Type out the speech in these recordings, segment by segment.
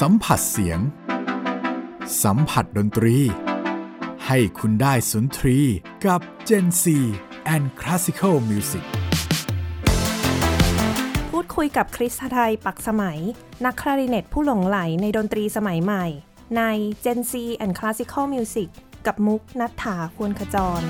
สัมผัสเสียง สัมผัสดนตรี ให้คุณได้สุนทรีกับ Gen C and Classical Music พูดคุยกับคริสไทยปักสมัย นักคลาริเนตผู้หลงไหลในดนตรีสมัยใหม่ ใน Gen C and Classical Music กับมุกนัฐถาควรขจร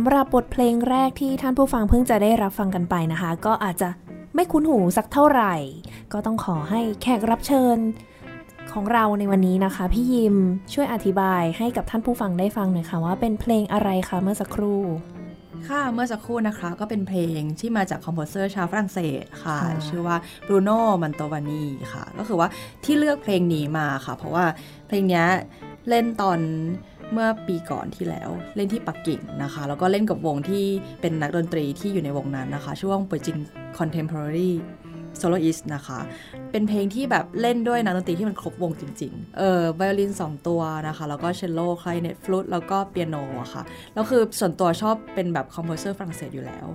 ำหรับบทเพลงแรกที่ท่านผู้ฟังเพิ่งจะได้รับฟังกันไปนะคะ ก็อาจจะไม่คุ้นหูสักเท่าไหร่ ก็ต้องขอให้แขกรับเชิญของเราในวันนี้นะคะ พี่ยิมช่วยอธิบายให้กับท่านผู้ฟังได้ฟังหน่อยค่ะว่าเป็นเพลงอะไรคะเมื่อสักครู่ ค่ะเมื่อสักครู่นะคะ ก็เป็นเพลงที่มาจากคอมโพเซอร์ชาวฝรั่งเศสค่ะค่ะชื่อว่าบรูโน่มันโตวานีค่ะ ก็คือว่าที่เลือกเพลงนี้มาค่ะ เพราะว่าเพลงเนี้ยเล่นตอน เมื่อปีก่อนที่แล้วเล่นที่ปักกิ่งนะคะ แล้วก็เล่นกับวงที่เป็นนักดนตรีที่อยู่ในวงนั้นนะคะ ชื่อ Beijing Contemporary Soloist นะคะ เป็นเพลงที่แบบเล่นด้วยนักดนตรีที่มันครบวงจริงๆ เออไวโอลิน 2 ตัวนะคะ แล้วก็เชลโลคลาริเนตฟลูตแล้วก็เปียโนอะค่ะ แล้วคือส่วนตัวชอบเป็นแบบ composer ฝรั่งเศสอยู่แล้ว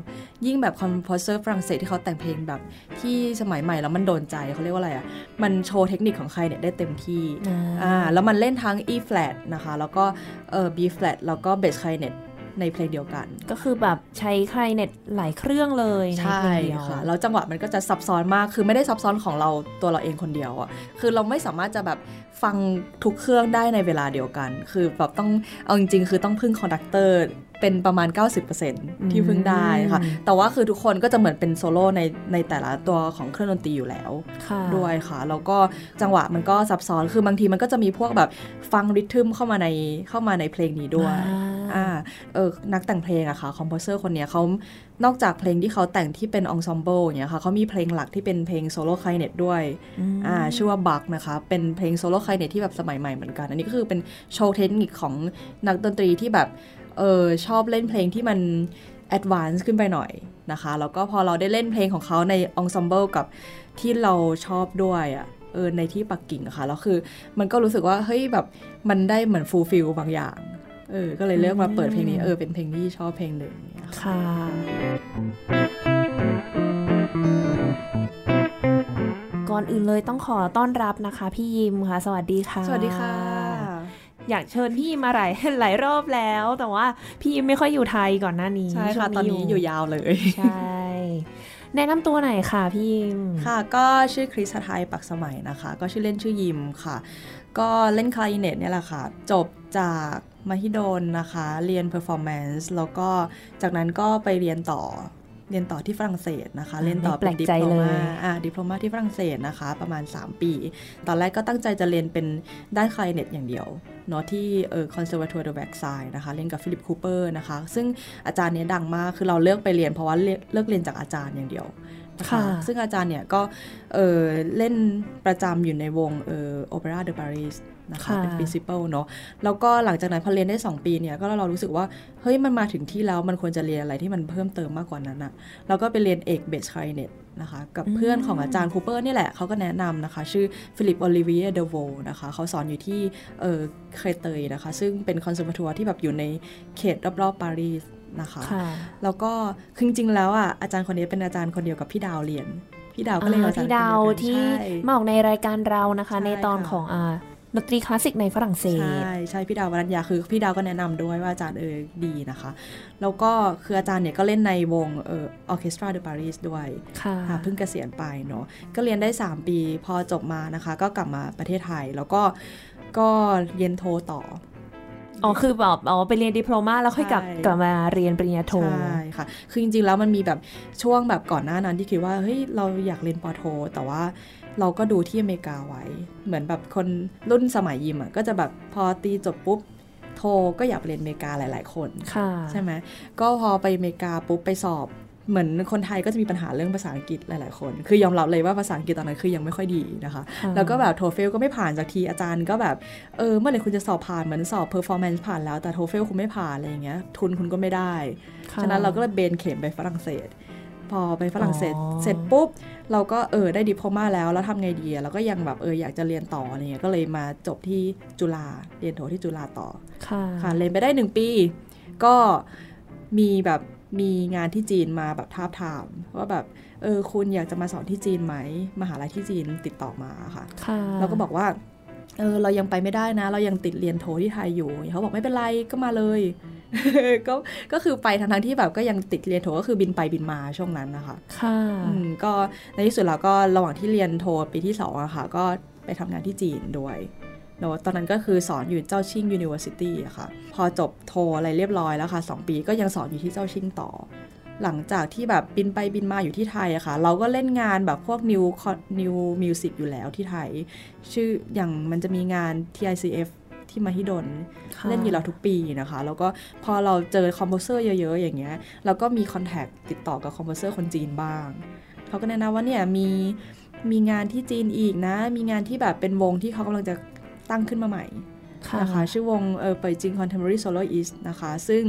ยิ่งแบบ composer ฝรั่งเศสที่เขาแต่งเพลงแบบที่สมัยใหม่แล้วมันโดนใจเขาเรียกว่าอะไรอะมันโชว์เทคนิคของใครเนี่ยได้เต็มที่ อ่าอ่าแล้วมันเล่นทั้ง E flat นะคะ แล้วก็เออ B flat แล้วก็ bass clarinet ในเพลงเดียวกัน ก็คือแบบใช้คลาริเนตหลายเครื่องเลยในใช่เพลงเดียวค่ะแล้วจังหวะมันก็จะซับซ้อนมากคือไม่ได้ซับซ้อนของเราตัวเราเองคนเดียวอะคือเราไม่สามารถจะแบบฟังทุกเครื่องได้ในเวลาเดียวกัน คือแบบต้องเอาจริงๆคือต้องพึ่ง conductor เป็นประมาณ 90%ที่พึ่งได้ค่ะ แต่ว่าคือทุกคนก็จะเหมือนเป็นโซโล่ในในแต่ละตัวของเครื่องดนตรีอยู่แล้วค่ะด้วยค่ะ แล้วก็จังหวะมันก็ซับซ้อน คือบางทีมันก็จะมีพวกแบบ funk rhythm เข้ามาในเข้ามาในเพลงนี้ด้วยอ่าอ่าเออนักแต่งเพลงอะค่ะ composer คนเนี้ยเขานอกจากเพลงที่เขาแต่งที่เป็น ensemble เนี่ยค่ะเขามีเพลงหลักที่เป็นเพลงโซโล่คลาริเนตด้วยมอ่าชื่อว่า Bug นะคะ เป็นเพลงโซโล่คลาริเนตที่แบบสมัยใหม่เหมือนกัน อันนี้ก็คือเป็นโชว์เทคนิคของนักดนตรีที่แบบ เออชอบเล่นเพลงที่มันadvance ขึ้นไปหน่อยนะคะแล้วก็พอเราได้เล่นเพลงของเขาใน ensemble กับที่เราชอบด้วยอะเออในที่ปักกิ่งอะค่ะแล้วคือมันก็รู้สึกว่าเฮ้ยแบบมันได้เหมือน fulfill บางอย่างเออก็เลยเลือกมาเปิดเพลงนี้เออเป็นเพลงที่ชอบเพลงหนึ่งเนี่ยค่ะค่ะก่อนอื่นเลยต้องขอต้อนรับนะคะ พี่ยิมค่ะ สวัสดีค่ะ สวัสดีค่ะ อยากเชิญพี่ยิมมาหลายหลายรอบแล้ว แต่ว่าพี่ยิมไม่ค่อยอยู่ไทยก่อนหน้านี้ใช่ค่ะวงตอนนี้อยู่ยาวเลยใช่แนะนำตัวหน่อยค่ะพี่ยิมค่ะ ก็ชื่อคริสไทยปักสมัยนะคะ ก็ชื่อเล่นชื่อยิมค่ะ ก็เล่นคลาริเนตเนี่ยแหละค่ะ จบจากมหิดลนะคะ เรียน performance แล้วก็จากนั้นก็ไปเรียนต่อ เรียนต่อที่ฝรั่งเศสนะคะ เรียนต่อเป็นดิปโลมาอ่าดิปโลมาที่ฝรั่งเศสนะคะ ประมาณ 3 ปี ตอนแรกก็ตั้งใจจะเรียนเป็นด้านคลาริเนตอย่างเดียวเนาะที่เออ Conservatoire de Versailles นะคะ เรียนกับ Philippe Cuper นะคะ ซึ่งอาจารย์เนี้ยดังมาก คือเราเลือกไปเรียนเพราะว่าเลือกเรียนจากอาจารย์อย่างเดียวนะคะซึ่งอาจารย์เนี่ยก็เออเล่นประจำอยู่ในวงเออ Opéra de Paris นะคะเป็น principal เนาะแล้วก็หลังจากนั้นพอเรียนได้ 2 ปีเนี่ยก็เรารู้สึกว่าเฮ้ยมันมาถึงที่แล้วมันควรจะเรียนอะไรที่มันเพิ่มเติมมากกว่านั้นอะเราก็ไปเรียนเอก bass clarinetนะคะกับเพื่อนของอาจารย์ Cuper นี่แหละเขาก็แนะนำนะคะ ชื่อ Philippe-Olivier Devaux นะคะเขาสอนอยู่ที่เออ Créteil นะคะ ซึ่งเป็น conservatoire ที่แบบอยู่ในเขตรอบๆปารีสนะคะแล้วก็คือจริงๆแล้วอะอาจารย์คนนี้เป็นอาจารย์คนเดียวกับพี่ดาวเรียนพี่ดาวก็เลยพี่ดาวที่มาออกในรายการเรานะคะ ในตอนของอ่า ดนตรีคลาสสิกในฝรั่งเศส ใช่ใช่พี่ดาววรัญญาคือพี่ดาวก็แนะนำด้วยว่าอาจารย์เออดีนะคะ แล้วก็คืออาจารย์เนี่ยก็เล่นในวงเออออเคสตราเดอะปารีสด้วยค่ะเพิ่งเกษียณไปเนาะก็เรียนได้ 3 ปีพอจบมานะคะ ก็กลับมาประเทศไทยแล้วก็ก็เรียนโทต่ออ๋อ คือแบบอ๋อไปเรียนดิโพลมาแล้วค่อยกลับกลับมาเรียนปริญญาโท ใช่ค่ะ คือจริงๆแล้วมันมีแบบช่วงแบบก่อนหน้านั้นที่คิดว่า เฮ้ย เราอยากเรียนปอโท แต่ว่า เราก็ดูที่อเมริกาไว้ เหมือนแบบคนรุ่นสมัยยิมอะก็จะแบบพอตีจบปุ๊บโทก็อยากเรียนอเมริกาหลาย ๆ คนใช่ไหมก็พอไปอเมริกาปุ๊บไปสอบเหมือนคนไทยก็จะมีปัญหาเรื่องภาษาอังกฤษหลาย ๆ คน คือยอมรับเลยว่าภาษาอังกฤษตอนนั้นคือยังไม่ค่อยดีนะคะ แล้วก็แบบ TOEFL ก็ไม่ผ่านจากทีอาจารย์ก็แบบเออเมื่อไหร่คุณจะสอบผ่านเหมือนสอบ performance ผ่านแล้วแต่ TOEFL คุณไม่ผ่านอะไรอย่างเงี้ยทุนคุณก็ไม่ได้ ฉะนั้นเราก็เลยเบนเข็มไปฝรั่งเศส พอไปฝรั่งเศสเสร็จปุ๊บ เราก็เออได้ diploma แล้ว แล้วทำไงดีเราก็ยังแบบเอออยากจะเรียนต่ออะไรเงี้ยก็เลยมาจบที่จุฬาเรียนโทที่จุฬาต่อค่ะเรียนไปได้หนึ่งปี ก็มีแบบมีงานที่จีนมาแบบทาบทามว่าแบบเออคุณอยากจะมาสอนที่จีนไหมมหาลัยที่จีนติดต่อมาค่ะ เราก็บอกว่า เออเรายังไปไม่ได้นะ เรายังติดเรียนโทที่ไทยอยู่เขาบอกไม่เป็นไรก็มาเลยก็ก็คือไปทั้งทั้งที่แบบก็ยังติดเรียนโทก็คือบินไปบินมาช่วงนั้นนะคะค่ะก็ในที่สุดเราก็ระหว่างที่เรียนโทปีที่สองอะค่ะ ก็ไปทำงานที่จีนด้วยเนาะตอนนั้นก็คือสอนอยู่ Zhaoqing University อะค่ะ พอจบโทอะไรเรียบร้อยแล้วค่ะ 2 ปีก็ยังสอนอยู่ที่ Zhaoqing ต่อ หลังจากที่แบบบินไปบินมาอยู่ที่ไทยอะค่ะ เราก็เล่นงานแบบพวก New New Music อยู่แล้วที่ไทย ชื่ออย่างมันจะมีงาน TICF ที่มหิดลเล่นอยู่แล้วทุกปีนะคะ แล้วก็พอเราเจอ composer เยอะ ๆ อย่างเงี้ยเราก็มี contact ติดต่อกับ composer คนจีนบ้างเขาก็แนะนำว่าเนี่ยมีมีงานที่จีนอีกนะ มีงานที่แบบเป็นวงที่เขากำลังจะตั้งขึ้นมาใหม่นะคะชื่อวงเออไปจิง Contemporary Solo East นะคะ ซึ่ง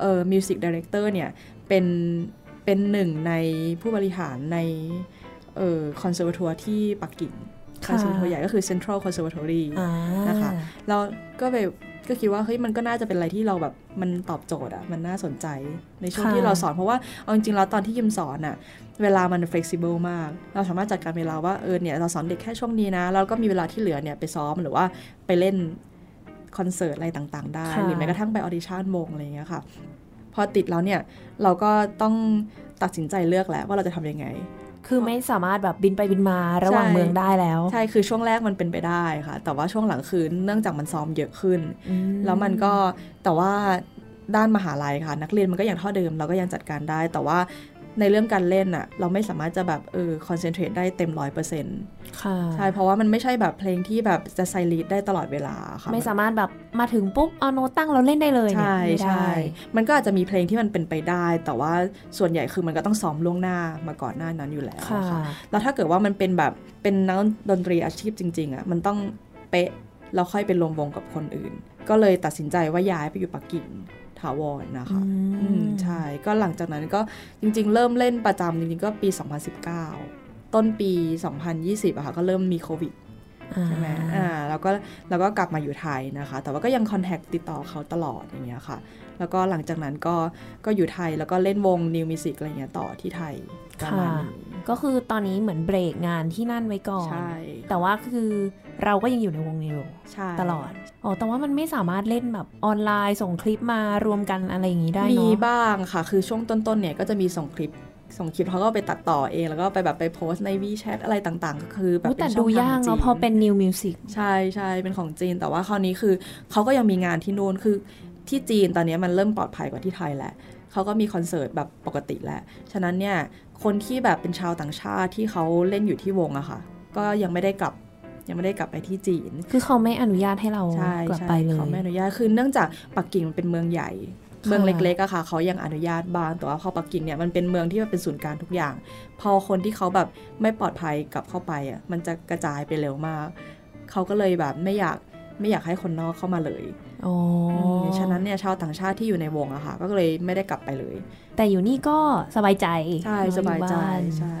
เออ music director เนี่ย เป็นเป็นหนึ่งในผู้บริหารในเออ conservatoire ที่ปักกิ่ง conservatoire ใหญ่ก็คือ Central Conservatory นะคะแล้วก็แบบก็คิดว่าเฮ้ยมันก็น่าจะเป็นอะไรที่เราแบบมันตอบโจทย์อะมันน่าสนใจในช่วงที่เราสอนเพราะว่าเอาจริงๆแล้วตอนที่ยิมสอนอะเวลามัน flexible มาก เราสามารถจัดการเวลาว่าเออเนี่ยเราสอนเด็กแค่ช่วงนี้นะแล้วก็มีเวลาที่เหลือเนี่ยไปซ้อมหรือว่าไปเล่นคอนเสิร์ตอะไรต่างๆ ได้ หรือแม้กระทั่งไปออดิชั่นวงอะไรเงี้ยค่ะ พอติดแล้วเนี่ยเราก็ต้องตัดสินใจเลือกแล้วว่าเราจะทำยังไง คือไม่สามารถแบบบินไปบินมาระหว่างเมืองได้แล้ว ใช่คือช่วงแรกมันเป็นไปได้ค่ะ แต่ว่าช่วงหลังคือเนื่องจากมันซ้อมเยอะขึ้น แล้วมันก็แต่ว่าด้านมหาลัยค่ะ นักเรียนมันก็ยังเท่าเดิมเราก็ยังจัดการได้ แต่ว่า ในเรื่องการเล่นอะเราไม่สามารถจะแบบเออคอนเซนเทรตได้เต็มร้อยเปอร์เซ็นต์ใช่เพราะว่ามันไม่ใช่แบบเพลงที่แบบจะไซรีดได้ตลอดเวลาค่ะไม่สามารถแบบมาถึงปุ๊บเอาโน้ตตั้งเราเล่นได้เลยใช่ใช่มันก็อาจจะมีเพลงที่มันเป็นไปได้ แต่ว่าส่วนใหญ่คือมันก็ต้องซ้อมล่วงหน้ามาก่อนหน้านั้นอยู่แล้วค่ะแล้วถ้าเกิดว่ามันเป็นแบบเป็นนักดนตรีอาชีพจริงๆอะมันต้องเป๊ะแล้วค่อยไปรวมวงกับคนอื่น ก็เลยตัดสินใจว่าย้ายไปอยู่ปักกิ่งถาวรนะคะอืมใช่ ก็หลังจากนั้นก็จริง ๆ เริ่มเล่นประจำจริงๆก็ปี 2019 ต้นปี 2020อะค่ะก็เริ่มมีโควิดใช่ไหมอ่าแล้วก็แล้วก็กลับมาอยู่ไทยนะคะ แต่ว่าก็ยังคอนแทคติดต่อเขาตลอดอย่างเงี้ยค่ะ แล้วก็หลังจากนั้นก็ก็อยู่ไทยแล้วก็เล่นวงนิวมิวสิกอะไรเงี้ยต่อที่ไทยประมาณนี้ก็คือตอนนี้เหมือนเบรกงานที่นั่นไว้ก่อนใช่แต่ว่าคือ เราก็ยังอยู่ในวง new ตลอด อ๋อ แต่ว่ามันไม่สามารถเล่นแบบออนไลน์ส่งคลิปมารวมกันอะไรอย่างนี้ได้เนาะมีบ้างค่ะ คือช่วงต้นๆเนี่ยก็จะมีส่งคลิปส่งคลิปเขาก็ไปตัดต่อเอง แล้วก็ไปแบบไปโพสต์ใน WeChat อะไรต่างๆ ก็คือแบบแต่ดูยากเนาะพอเป็น new music ใช่ใช่เป็นของจีน แต่ว่าคราวนี้คือเขาก็ยังมีงานที่โน่นคือที่จีนตอนนี้มันเริ่มปลอดภัยกว่าที่ไทยแหละเขาก็มีคอนเสิร์ตแบบปกติแหละฉะนั้นเนี่ยคนที่แบบเป็นชาวต่างชาติที่เขาเล่นอยู่ที่วงอะค่ะ ก็ยังไม่ได้กลับ ยังไม่ได้กลับไปที่จีน คือเขาไม่อนุญาตให้เราใช่กลับใช่ไปเลยเขาไม่อนุญาตคือเนื่องจากปักกิ่งมันเป็นเมืองใหญ่ค่ะเมืองเล็กๆอะค่ะเขายังอนุญาตบ้างแต่ว่าพอปักกิ่งเนี่ยมันเป็นเมืองที่มันเป็นศูนย์กลางทุกอย่าง พอคนที่เขาแบบไม่ปลอดภัยกลับเข้าไปอะมันจะกระจายไปเร็วมาก เขาก็เลยแบบไม่อยากไม่อยากให้คนนอกเข้ามาเลยอ๋ออฉะนั้นเนี่ยชาวต่างชาติที่อยู่ในวงอะค่ะ ก็เลยไม่ได้กลับไปเลย แต่อยู่นี่ก็สบายใจ ใช่เนอะสบายใจอบ้นใช่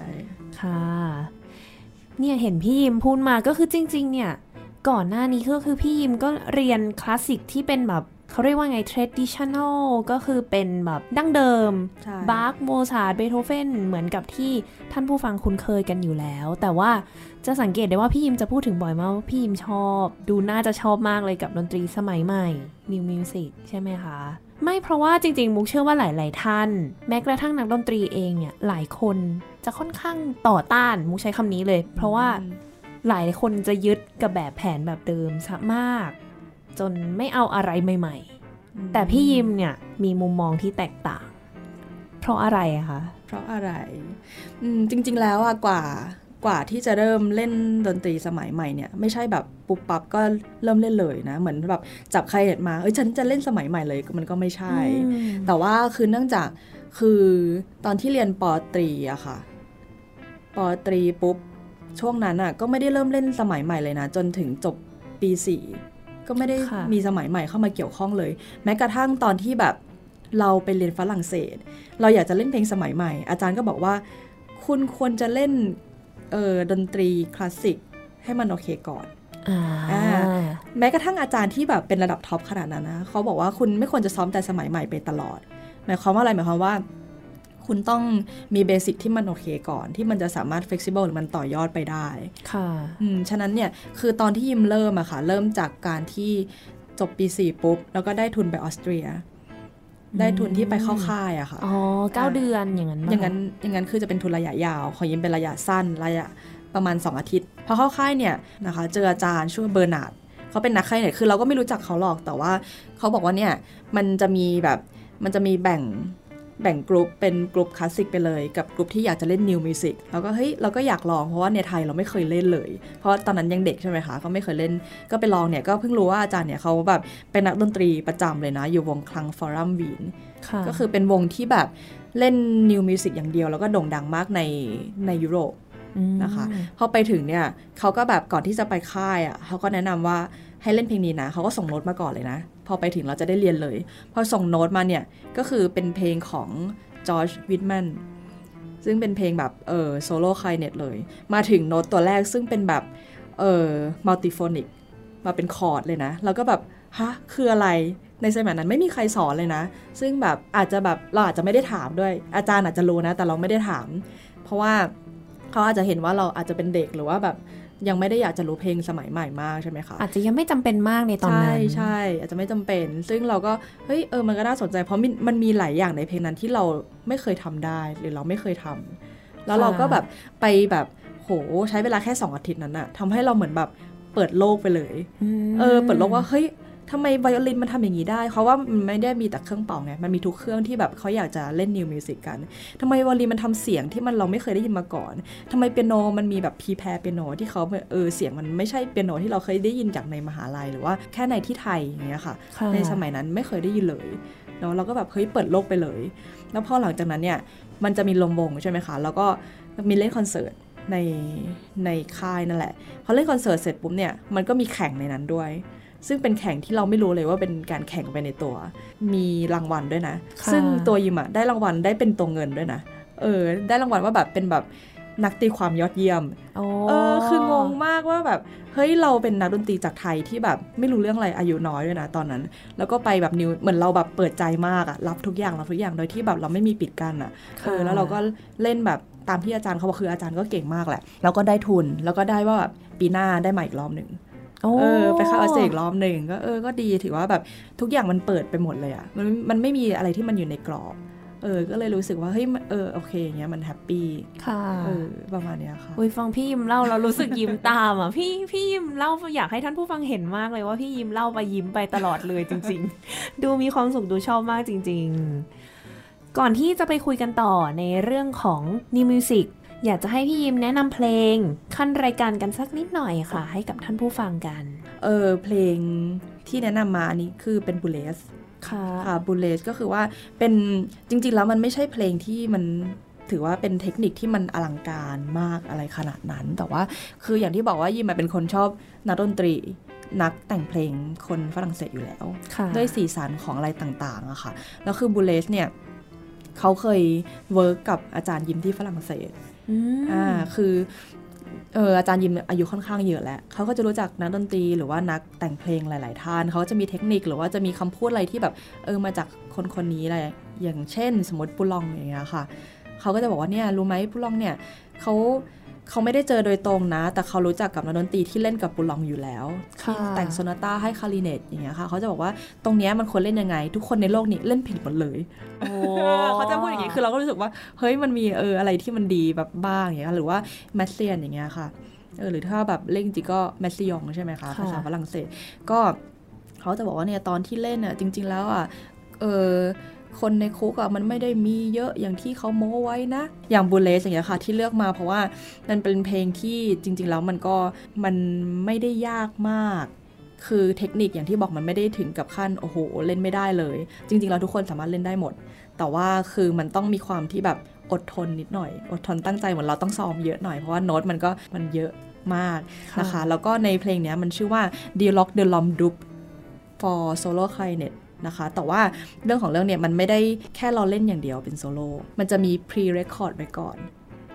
ค่ะ เนี่ยเห็นพี่ยิมพูดมาก็คือจริง ๆ เนี่ย ก่อนหน้านี้ก็คือพี่ยิมก็เรียนคลาสสิกที่เป็นแบบเขาเรียกว่าไง traditional ก็คือเป็นแบบดั้งเดิมใช่บาร์กโมซาร์ทเบโธเฟนเหมือนกับที่ท่านผู้ฟังคุ้นเคยกันอยู่แล้ว แต่ว่าจะสังเกตได้ว่าพี่ยิมจะพูดถึงบ่อยมากว่าพี่ยิมชอบ ดูน่าจะชอบมากเลยกับดนตรีสมัยใหม่ New Music ใช่ไหมคะ ไม่เพราะว่าจริงๆ มุกเชื่อว่าหลาย ๆ ท่าน แม้กระทั่งนักดนตรีเองเนี่ยหลายคนจะค่อนข้างต่อต้านมุกใช้คำนี้เลย เพราะว่าหลายคนจะยึดกับแบบแผนแบบเดิมซะมาก จนไม่เอาอะไรใหม่ ๆ แต่พี่ยิมเนี่ยมีมุมมองที่แตกต่าง เพราะอะไรอะคะเพราะอะไรอืมจริง ๆ แล้วอะกว่า กว่าที่จะเริ่มเล่นดนตรีสมัยใหม่เนี่ยไม่ใช่แบบปุ๊บปั๊บก็เริ่มเล่นเลยนะเหมือนแบบจับใครเห็นมาเอ้ยฉันจะเล่นสมัยใหม่เลยมันก็ไม่ใช่อืมแต่ว่าคือเนื่องจากคือตอนที่เรียนปอตรีอะค่ะปอตรีปุ๊บช่วงนั้นอะก็ไม่ได้เริ่มเล่นสมัยใหม่เลยนะ จนถึงจบปีสี่ก็ไม่ได้ค่ะมีสมัยใหม่เข้ามาเกี่ยวข้องเลย แม้กระทั่งตอนที่แบบเราไปเรียนฝรั่งเศส เราอยากจะเล่นเพลงสมัยใหม่ อาจารย์ก็บอกว่า คุณควรจะเล่น เออดนตรีคลาสสิกให้มันโอเคก่อนอ่าอ่าแม้กระทั่งอาจารย์ที่แบบเป็นระดับ top ขนาดนั้นนะเขาบอกว่าคุณไม่ควรจะซ้อมแต่สมัยใหม่ไปตลอด หมายความว่าอะไรหมายความว่า คุณต้องมี basic ที่มันโอเคก่อน ที่มันจะสามารถ flexible หรือมันต่อยอดไปได้ ค่ะอืมฉะนั้นเนี่ยคือตอนที่ยิมเริ่มอะค่ะ เริ่มจากการที่จบปี 4 ปุ๊บ แล้วก็ได้ทุนไปออสเตรีย ได้ทุนที่ไปเข้าค่ายอะค่ะ อ๋อเก้าเดือนอย่างนั้นปะอย่างนั้นอย่างนั้นคือจะเป็นทุนระยะยาว ของยิมเป็นระยะสั้นระยะประมาณ 2 อาทิตย์ พอเข้าค่ายเนี่ยนะคะเจออาจารย์ชื่อเบอร์นาร์ดเขาเป็นนักค่ายเนี่ยคือเราก็ไม่รู้จักเขาหรอกแต่ว่าเขาบอกว่าเนี่ยมันจะมีแบบมันจะมีแบ่ง แบ่งกลุ่มเป็นกลุ่มคลาสสิกไปเลย กับกลุ่มที่อยากจะเล่น new music แล้วก็เฮ้ยเราก็อยากลองเพราะว่าในไทยเราไม่เคยเล่นเลย เพราะตอนนั้นยังเด็กใช่ไหมคะก็ไม่เคยเล่นก็ไปลองเนี่ยก็เพิ่งรู้ว่าอาจารย์เนี่ยเขาแบบเป็นนักดนตรีประจำเลยนะ อยู่วง Klangforum Wien ค่ะก็คือเป็นวงที่แบบเล่น new music อย่างเดียว แล้วก็โด่งดังมากในในยุโรปมนะคะพอไปถึงเนี่ยเขาก็แบบก่อนที่จะไปค่ายอะเขาก็แนะนำว่าให้เล่นเพลงนี้นะเขาก็ส่งโน้ตมาก่อนเลยนะ พอไปถึงเราจะได้เรียนเลย พอส่งโน้ตมาเนี่ย ก็คือเป็นเพลงของ Jörg Widmann ซึ่งเป็นเพลงแบบเออ solo clarinet เลย มาถึงโน้ตตัวแรกซึ่งเป็นแบบเออ multiphonic มาเป็นคอร์ดเลยนะ แล้วก็แบบ ฮะ คืออะไรในสมัยนั้นไม่มีใครสอนเลยนะ ซึ่งแบบอาจจะแบบเราอาจจะไม่ได้ถามด้วย อาจารย์อาจจะรู้นะ แต่เราไม่ได้ถาม เพราะว่าเขาอาจจะเห็นว่าเราอาจจะเป็นเด็กหรือว่าแบบ ยังไม่ได้อยากจะรู้เพลงสมัยใหม่มากใช่ไหมคะอาจจะยังไม่จำเป็นมากในตอนใช่นั้นใช่อาจจะไม่จำเป็น ซึ่งเราก็เฮ้ยเออมันก็น่าสนใจ เพราะมันมันมีหลายอย่างในเพลงนั้นที่เราไม่เคยทำได้หรือเราไม่เคยทำแล้วเราก็แบบไปแบบโหใช้เวลาแค่ 2 อาทิตย์นั้นอะทำให้เราเหมือนแบบเปิดโลกไปเลยมเออ เปิดโลกว่า เฮ้ย ทำไมไวโอลินมันทำอย่างนี้ได้ เพราะว่ามันไม่ได้มีแต่เครื่องเป่าไง มันมีทุกเครื่องที่แบบเขาอยากจะเล่น new music กันทำไมไวโอลินมันทำเสียงที่มันเราไม่เคยได้ยินมาก่อนทำไมเปียโนมันมีแบบ prepared piano ที่เขาเออเสียงมันไม่ใช่เปียโนที่เราเคยได้ยินจากในมหาลัยหรือว่าแค่ในที่ไทยอย่างเงี้ยค่ะค่ะ ในสมัยนั้นไม่เคยได้ยินเลยเนาะเราก็แบบเฮ้ยเปิดโลกไปเลย แล้วพอหลังจากนั้นเนี่ยมันจะมีลงวงใช่ไหมคะ แล้วก็มีเล่นคอนเสิร์ตในในค่ายนั่นแหละพอเล่นคอนเสิร์ตเสร็จปุ๊บเนี่ยมันก็มีแข่งในนั้นด้วย ซึ่งเป็นแข่งที่เราไม่รู้เลยว่าเป็นการแข่งไปในตัว มีรางวัลด้วยนะค่ะซึ่งตัวยิมอะได้รางวัลได้เป็นตัวเงินด้วยนะ เออ ได้รางวัลว่าแบบเป็นแบบนักตีความยอดเยี่ยมโอ้เออ คืองงมากว่าแบบ เฮ้ย เราเป็นนักดนตรีจากไทยที่แบบไม่รู้เรื่องอะไรอายุน้อยด้วยนะตอนนั้น แล้วก็ไปแบบนิว เหมือนเราแบบเปิดใจมากอะรับทุกอย่างรับทุกอย่าง โดยที่แบบเราไม่มีปิดกั้นอะเออ แล้วเราก็เล่นแบบตามที่อาจารย์เขาบอกคืออาจารย์ก็เก่งมากแหละ แล้วก็ได้ทุน แล้วก็ได้ว่าแบบปีหน้าได้มาอีกรอบหนึ่งโอ้ เออไปเข้าออสเตรเลียอีกรอบหนึ่งก็เออก็ดีถือว่าแบบทุกอย่างมันเปิดไปหมดเลยอะมันมันไม่มีอะไรที่มันอยู่ในกรอบเออ ก็เลยรู้สึกว่า เฮ้ยมันเออ โอเคอย่างเงี้ย มันแฮปปี้ ค่ะ เออ ประมาณเนี้ยค่ะอุ้ยฟังพี่ยิมเล่าเรารู้สึกยิ้มตามอะ พี่ พี่ยิมเล่าอยากให้ท่านผู้ฟังเห็นมากเลยว่าพี่ยิมเล่าไปยิ้มไปตลอดเลยจริง ๆ ดูมีความสุขดูชอบมากจริง ๆ ก่อนที่จะไปคุยกันต่อในเรื่องของ New Music อยากจะให้พี่ยิมแนะนำเพลงขั้นรายการกันสักนิดหน่อยค่ะ ให้กับท่านผู้ฟังกัน เออเพลงที่แนะนำมาอันนี้คือเป็นบูเลสค่ะค่ะบูเลสก็คือว่าเป็นจริง ๆ แล้วมันไม่ใช่เพลงที่มันถือว่าเป็นเทคนิคที่มันอลังการมากอะไรขนาดนั้น แต่ว่าคืออย่างที่บอกว่ายิมเป็นคนชอบนักดนตรีนักแต่งเพลงคนฝรั่งเศสอยู่แล้วค่ะด้วยสีสันของอะไรต่างๆอะค่ะ แล้วคือ Boulez เนี่ยเขาเคย work กับอาจารย์ยิมที่ฝรั่งเศส อ่าคือเอออาจารย์ยิมอายุค่อนข้างเยอะแล้วเขาก็จะรู้จักนักดนตรีหรือว่านักแต่งเพลงหลาย ๆ ท่านเขาจะมีเทคนิคหรือว่าจะมีคำพูดอะไรที่แบบเออมาจากคนคนนี้อะไรอย่างเช่น สมมติ Poulenc อย่างเงี้ยค่ะเขาก็จะบอกว่าเนี่ยรู้ไหมปุลองเนี่ยเขา เขาไม่ได้เจอโดยตรงนะ แต่เขารู้จักกับนักดนตรีที่เล่นกับปุลองอยู่แล้วค่ะแต่งโซนาต้าให้คาริเนตอย่างเงี้ยค่ะ เขาจะบอกว่าตรงเนี้ยมันควรเล่นยังไง ทุกคนในโลกนี้เล่นผิดหมดเลยโอ้เขาจะพูดอย่างนี้คือเราก็รู้สึกว่าเฮ้ยมันมีเอออะไรที่มันดีแบบบ้างอย่างเงี้ยหรือว่าแมสเซียนอย่างเงี้ยค่ะเออหรือถ้าแบบเล่นจริงๆก็แมสซิยองใช่ไหมคะค่ะภาษาฝรั่งเศสก็เขาจะบอกว่าเนี่ยตอนที่เล่นอะจริง ๆ แล้วอะเออ คนในคุกอะมันไม่ได้มีเยอะอย่างที่เขาโม้ไว้นะ อย่างบูเลสอย่างเงี้ยค่ะ ที่เลือกมาเพราะว่ามันเป็นเพลงที่จริง ๆ แล้วมันก็มันไม่ได้ยากมาก คือเทคนิคอย่างที่บอกมันไม่ได้ถึงกับขั้นโอ้โหเล่นไม่ได้เลย จริง ๆ แล้วทุกคนสามารถเล่นได้หมด แต่ว่าคือมันต้องมีความที่แบบอดทนนิดหน่อย อดทนตั้งใจเหมือนเราต้องซ้อมเยอะหน่อยเพราะว่าโน้ตมันก็มันเยอะมากนะคะ แล้วก็ในเพลงนี้มันชื่อว่า Dialogue de Lom d u p for solo clarinet นะคะ แต่ว่าเรื่องของเรื่องเนี่ยมันไม่ได้แค่เราเล่นอย่างเดียวเป็นโซโล่มันจะมี pre-record ไว้ก่อน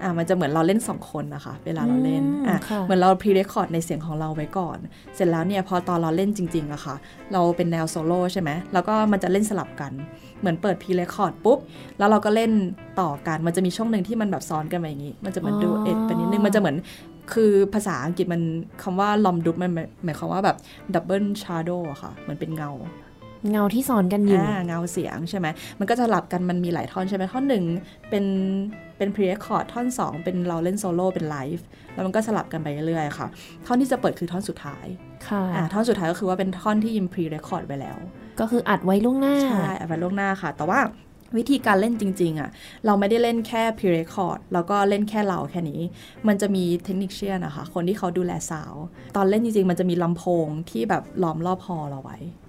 อะมันจะเหมือนเราเล่นสองคนนะคะ เวลาเราเล่นอืมอะค่ะเหมือนเรา pre-record ในเสียงของเราไว้ก่อน เสร็จแล้วเนี่ยพอตอนเราเล่นจริงๆอะค่ะ เราเป็นแนวโซโล่ใช่ไหมแล้วก็มันจะเล่นสลับกัน เหมือนเปิด pre-record ปุ๊บ แล้วเราก็เล่นต่อกัน มันจะมีช่วงหนึ่งที่มันแบบซ้อนกันมาอย่างนี้ มันจะเหมือนอ๋อดูเอ็ดไปนิดนึง มันจะเหมือนคือภาษาอังกฤษมันคำว่า l'ombre double มันหมายความว่าแบบ double shadow อะค่ะ เหมือนเป็นเงา เงาที่สอนกันอยู่อ่าเงาเสียงใช่ไหมมันก็จะสลับกันมันมีหลายท่อนใช่ไหมท่อนหนึ่งเป็นเป็น pre-record ท่อน 2 เป็นเราเล่นโซโล่เป็นไลฟ์แล้วมันก็สลับกันไปเรื่อยๆค่ะ ท่อนที่จะเปิดคือท่อนสุดท้ายค่ะอ่าท่อนสุดท้ายก็คือว่าเป็นท่อนที่ยิม pre-record ไว้แล้ว ก็คืออัดไว้ล่วงหน้าใช่เอาไว้ล่วงหน้าค่ะ แต่ว่าวิธีการเล่นจริง ๆอะเราไม่ได้เล่นแค่ pre-record แล้วก็เล่นแค่เราแค่นี้ มันจะมี technician นะคะคนที่เขาดูแลสาว ตอนเล่นจริงๆ มันจะมีลำโพงที่แบบล้อมรอบฮอเราไว้ค่ะอ่า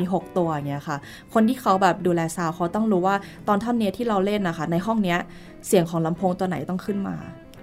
มี 6 ตัวอย่างเงี้ยค่ะ คนที่เขาแบบดูแลซาวเขาต้องรู้ว่าตอนท่อนเนี้ยที่เราเล่นนะคะ ในห้องเนี้ยเสียงของลำโพงตัวไหนต้องขึ้นมา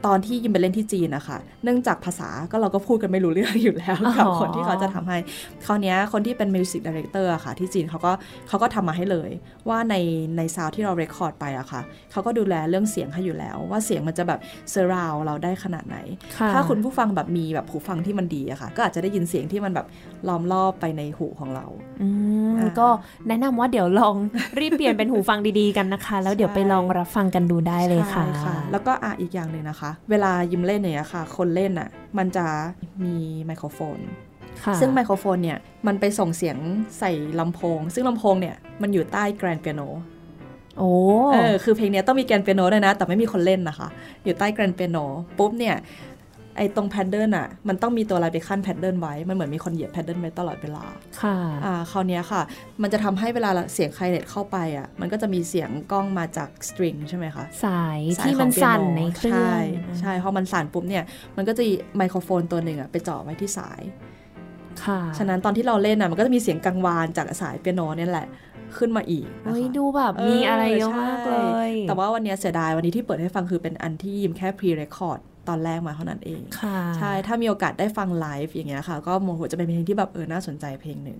ตอนที่ยิมไปเล่นที่จีนนะคะเนื่องจากภาษาก็เราก็พูดกันไม่รู้เรื่องอยู่แล้วกับอ๋อคนที่เขาจะทำให้คราวเนี้ยคนที่เป็น music director อะค่ะที่จีนเขาก็เขาก็ทำมาให้เลย ว่าในในซาวที่เราเรคคอร์ดไปอะค่ะเขาก็ดูแลเรื่องเสียงให้อยู่แล้ว ว่าเสียงมันจะแบบเซอร์ราวเราได้ขนาดไหนค่ะถ้าคุณผู้ฟังแบบมีแบบหูฟังที่มันดีอะค่ะ ก็อาจจะได้ยินเสียงที่มันแบบล้อมรอบไปในหูของเราอืมอ่าก็แนะนำว่าเดี๋ยวลองรีบเปลี่ยนเป็นหูฟังดีๆกันนะคะ แล้วเดี๋ยวไปลองรับฟังกันดูได้เลยค่ะใช่แล้วก็อะอีกอย่างหนึ่งนะคะเวลายิมเล่นเนี่ยค่ะ คนเล่นอะ มันจะมีไมโครโฟนค่ะซึ่งไมโครโฟนเนี่ย มันไปส่งเสียงใส่ลำโพง ซึ่งลำโพงเนี่ย มันอยู่ใต้แกรนเปียโนโอ้เออคือเพลงเนี้ยต้องมีแกรนเปียโนด้วยนะ แต่ไม่มีคนเล่นนะคะ อยู่ใต้แกรนเปียโนปุ๊บเนี่ย ไอ้ตรงแพดเดิลอะมันต้องมีตัวอะไรไปขั้นแพดเดิลไว้ มันเหมือนมีคนเหยียบแพดเดิลไว้ตลอดเวลา ค่ะ อ่าคราวเนี้ยค่ะ มันจะทำให้เวลาเสียงไคลเน็ตเข้าไปอะ มันก็จะมีเสียงกล้องมาจากสตริงใช่ไหมคะ สายสายที่ขมัอนงเปียโสั่นในเครื่อง ใช่ใช่พอมันสั่นปุ๊บเนี่ย มันก็จะมีไมโครโฟนตัวหนึ่งอะไปเจาะไว้ที่สาย ค่ะ ฉะนั้นตอนที่เราเล่นอะมันก็จะมีเสียงกังวานจากสายเปียโนเนี่ยแหละขึ้นมาอีกนะเฮ้ยคะดูแบบมีอะไรเยอะมากเลย แต่ว่าวันเนี้ยเสียดายวันนี้ที่เปิดให้ฟังคือเป็นอันที่ยิมแค่ pre-record ตอนแรกมาเท่านั้นเองค่ะใช่ถ้ามีโอกาสได้ฟังไลฟ์อย่างเงี้ยค่ะ ก็โอ้โหจะเป็นเพลงที่แบบเออน่าสนใจเพลงหนึ่ง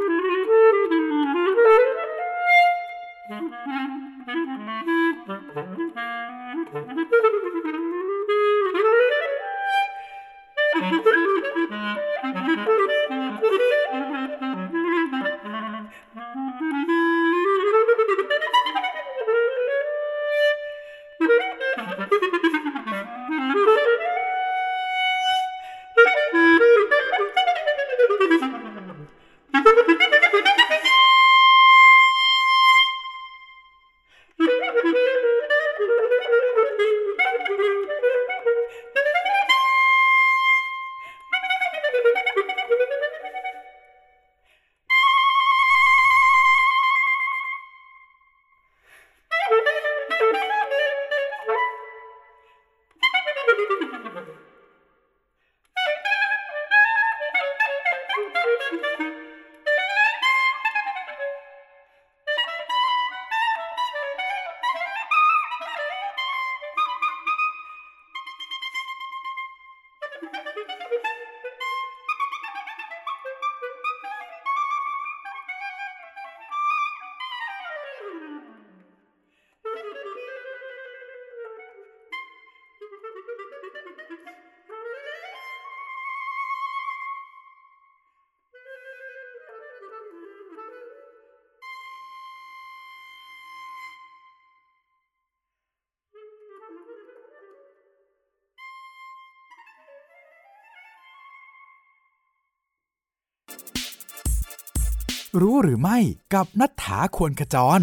รู้หรือไม่กับนัฐธาควรขจร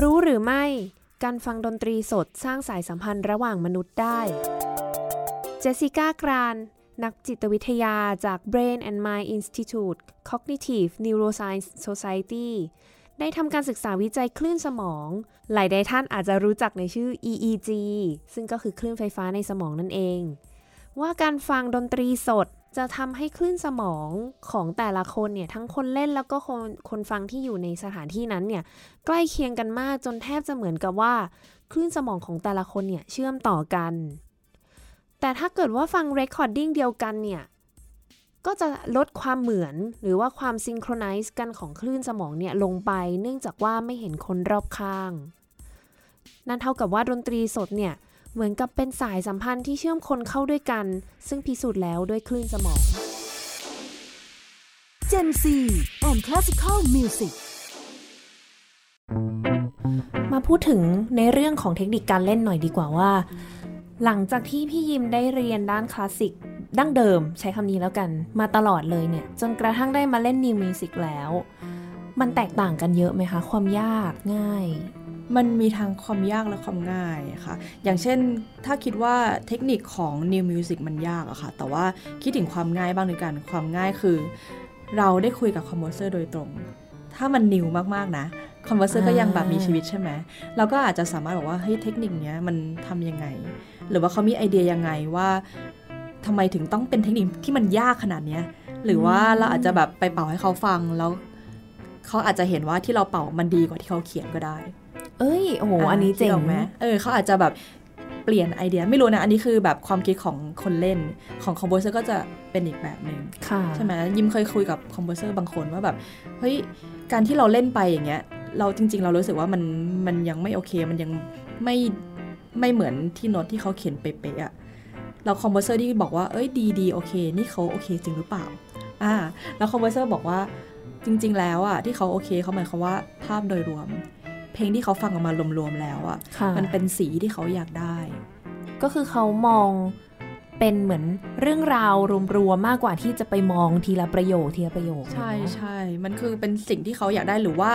รู้หรือไม่ การฟังดนตรีสดสร้างสายสัมพันธ์ระหว่างมนุษย์ได้ เจสสิก้ากราน นักจิตวิทยาจาก Brain and Mind Institute Cognitive Neuroscience Society ได้ทำการศึกษาวิจัยคลื่นสมอง หลายใดท่านอาจจะรู้จักในชื่อ EEG ซึ่งก็คือคลื่นไฟฟ้าในสมองนั่นเอง ว่าการฟังดนตรีสด จะทำให้คลื่นสมองของแต่ละคนเนี่ยทั้งคนเล่นแล้วก็คนคนฟังที่อยู่ในสถานที่นั้นเนี่ยใกล้เคียงกันมากจนแทบจะเหมือนกับว่า คลื่นสมองของแต่ละคนเนี่ยเชื่อมต่อกัน แต่ถ้าเกิดว่าฟัง recording เดียวกันเนี่ยก็จะลดความเหมือนหรือว่าความ synchronize กันของคลื่นสมองเนี่ยลงไป เนื่องจากว่าไม่เห็นคนรอบข้าง นั่นเท่ากับว่าดนตรีสดเนี่ย เหมือนกับเป็นสายสัมพันธ์ที่เชื่อมคนเข้าด้วยกัน ซึ่งพิสูจน์แล้วด้วยคลื่นสมอง Gen C and Classical Music มาพูดถึงในเรื่องของเทคนิคการเล่นหน่อยดีกว่าว่า หลังจากที่พี่ยิมได้เรียนด้านคลาสสิกดั้งเดิมใช้คำนี้แล้วกัน มาตลอดเลยเนี่ย จนกระทั่งได้มาเล่นนิวมิวสิกแล้ว มันแตกต่างกันเยอะไหมคะ ความยากง่าย มันมีทั้งความยากและความง่ายค่ะ อย่างเช่นถ้าคิดว่าเทคนิคของ New Music มันยากอะค่ะ แต่ว่าคิดถึงความง่ายบ้างด้วยกันความง่ายคือ เราได้คุยกับ composer โดยตรง ถ้ามัน new มากๆนะ composer ก็ยังแบบมีชีวิตใช่ไหมเราก็อาจจะสามารถบอกว่าเฮ้ยเทคนิคเนี้ยมันทำยังไง หรือว่าเขามีไอเดียยังไงว่าทำไมถึงต้องเป็นเทคนิคที่มันยากขนาดเนี้ยหรือว่าเราอาจจะแบบไปเป่าให้เขาฟังแล้วเขาอาจจะเห็นว่าที่เราเป่ามันดีกว่าที่เขาเขียนก็ได้ เอ้ยโอ้โหอันนี้เจ๋งคิดออกไหมเออเขาอาจจะแบบเปลี่ยนไอเดียไม่รู้นะ อันนี้คือแบบความคิดของคนเล่นของ composer ก็จะเป็นอีกแบบหนึ่งค่ะใช่ไหมยิมเคยคุยกับ composer บางคนว่าแบบเฮ้ยการที่เราเล่นไปอย่างเงี้ย เราจริง ๆ เรารู้สึกว่ามันมันยังไม่โอเค มันยังไม่ไม่เหมือนที่โน้ตที่เขาเขียนเป๊ะๆอะเรา composer ที่บอกว่าเอ้ยดีดีโอเค นี่เขาโอเคจริงหรือเปล่าอ่าแล้ว composer บอกว่าจริง ๆ แล้วอะที่เขาโอเคเขาหมายความว่าภาพโดยรวม เพลงที่เขาฟังออกมารวมๆแล้วอะค่ะ มันเป็นสีที่เขาอยากได้ ก็คือเขามองเป็นเหมือนเรื่องราวรวมๆมากกว่าที่จะไปมองทีละประโยคทีละประโยค ใช่เนอะใช่ มันคือเป็นสิ่งที่เขาอยากได้หรือว่า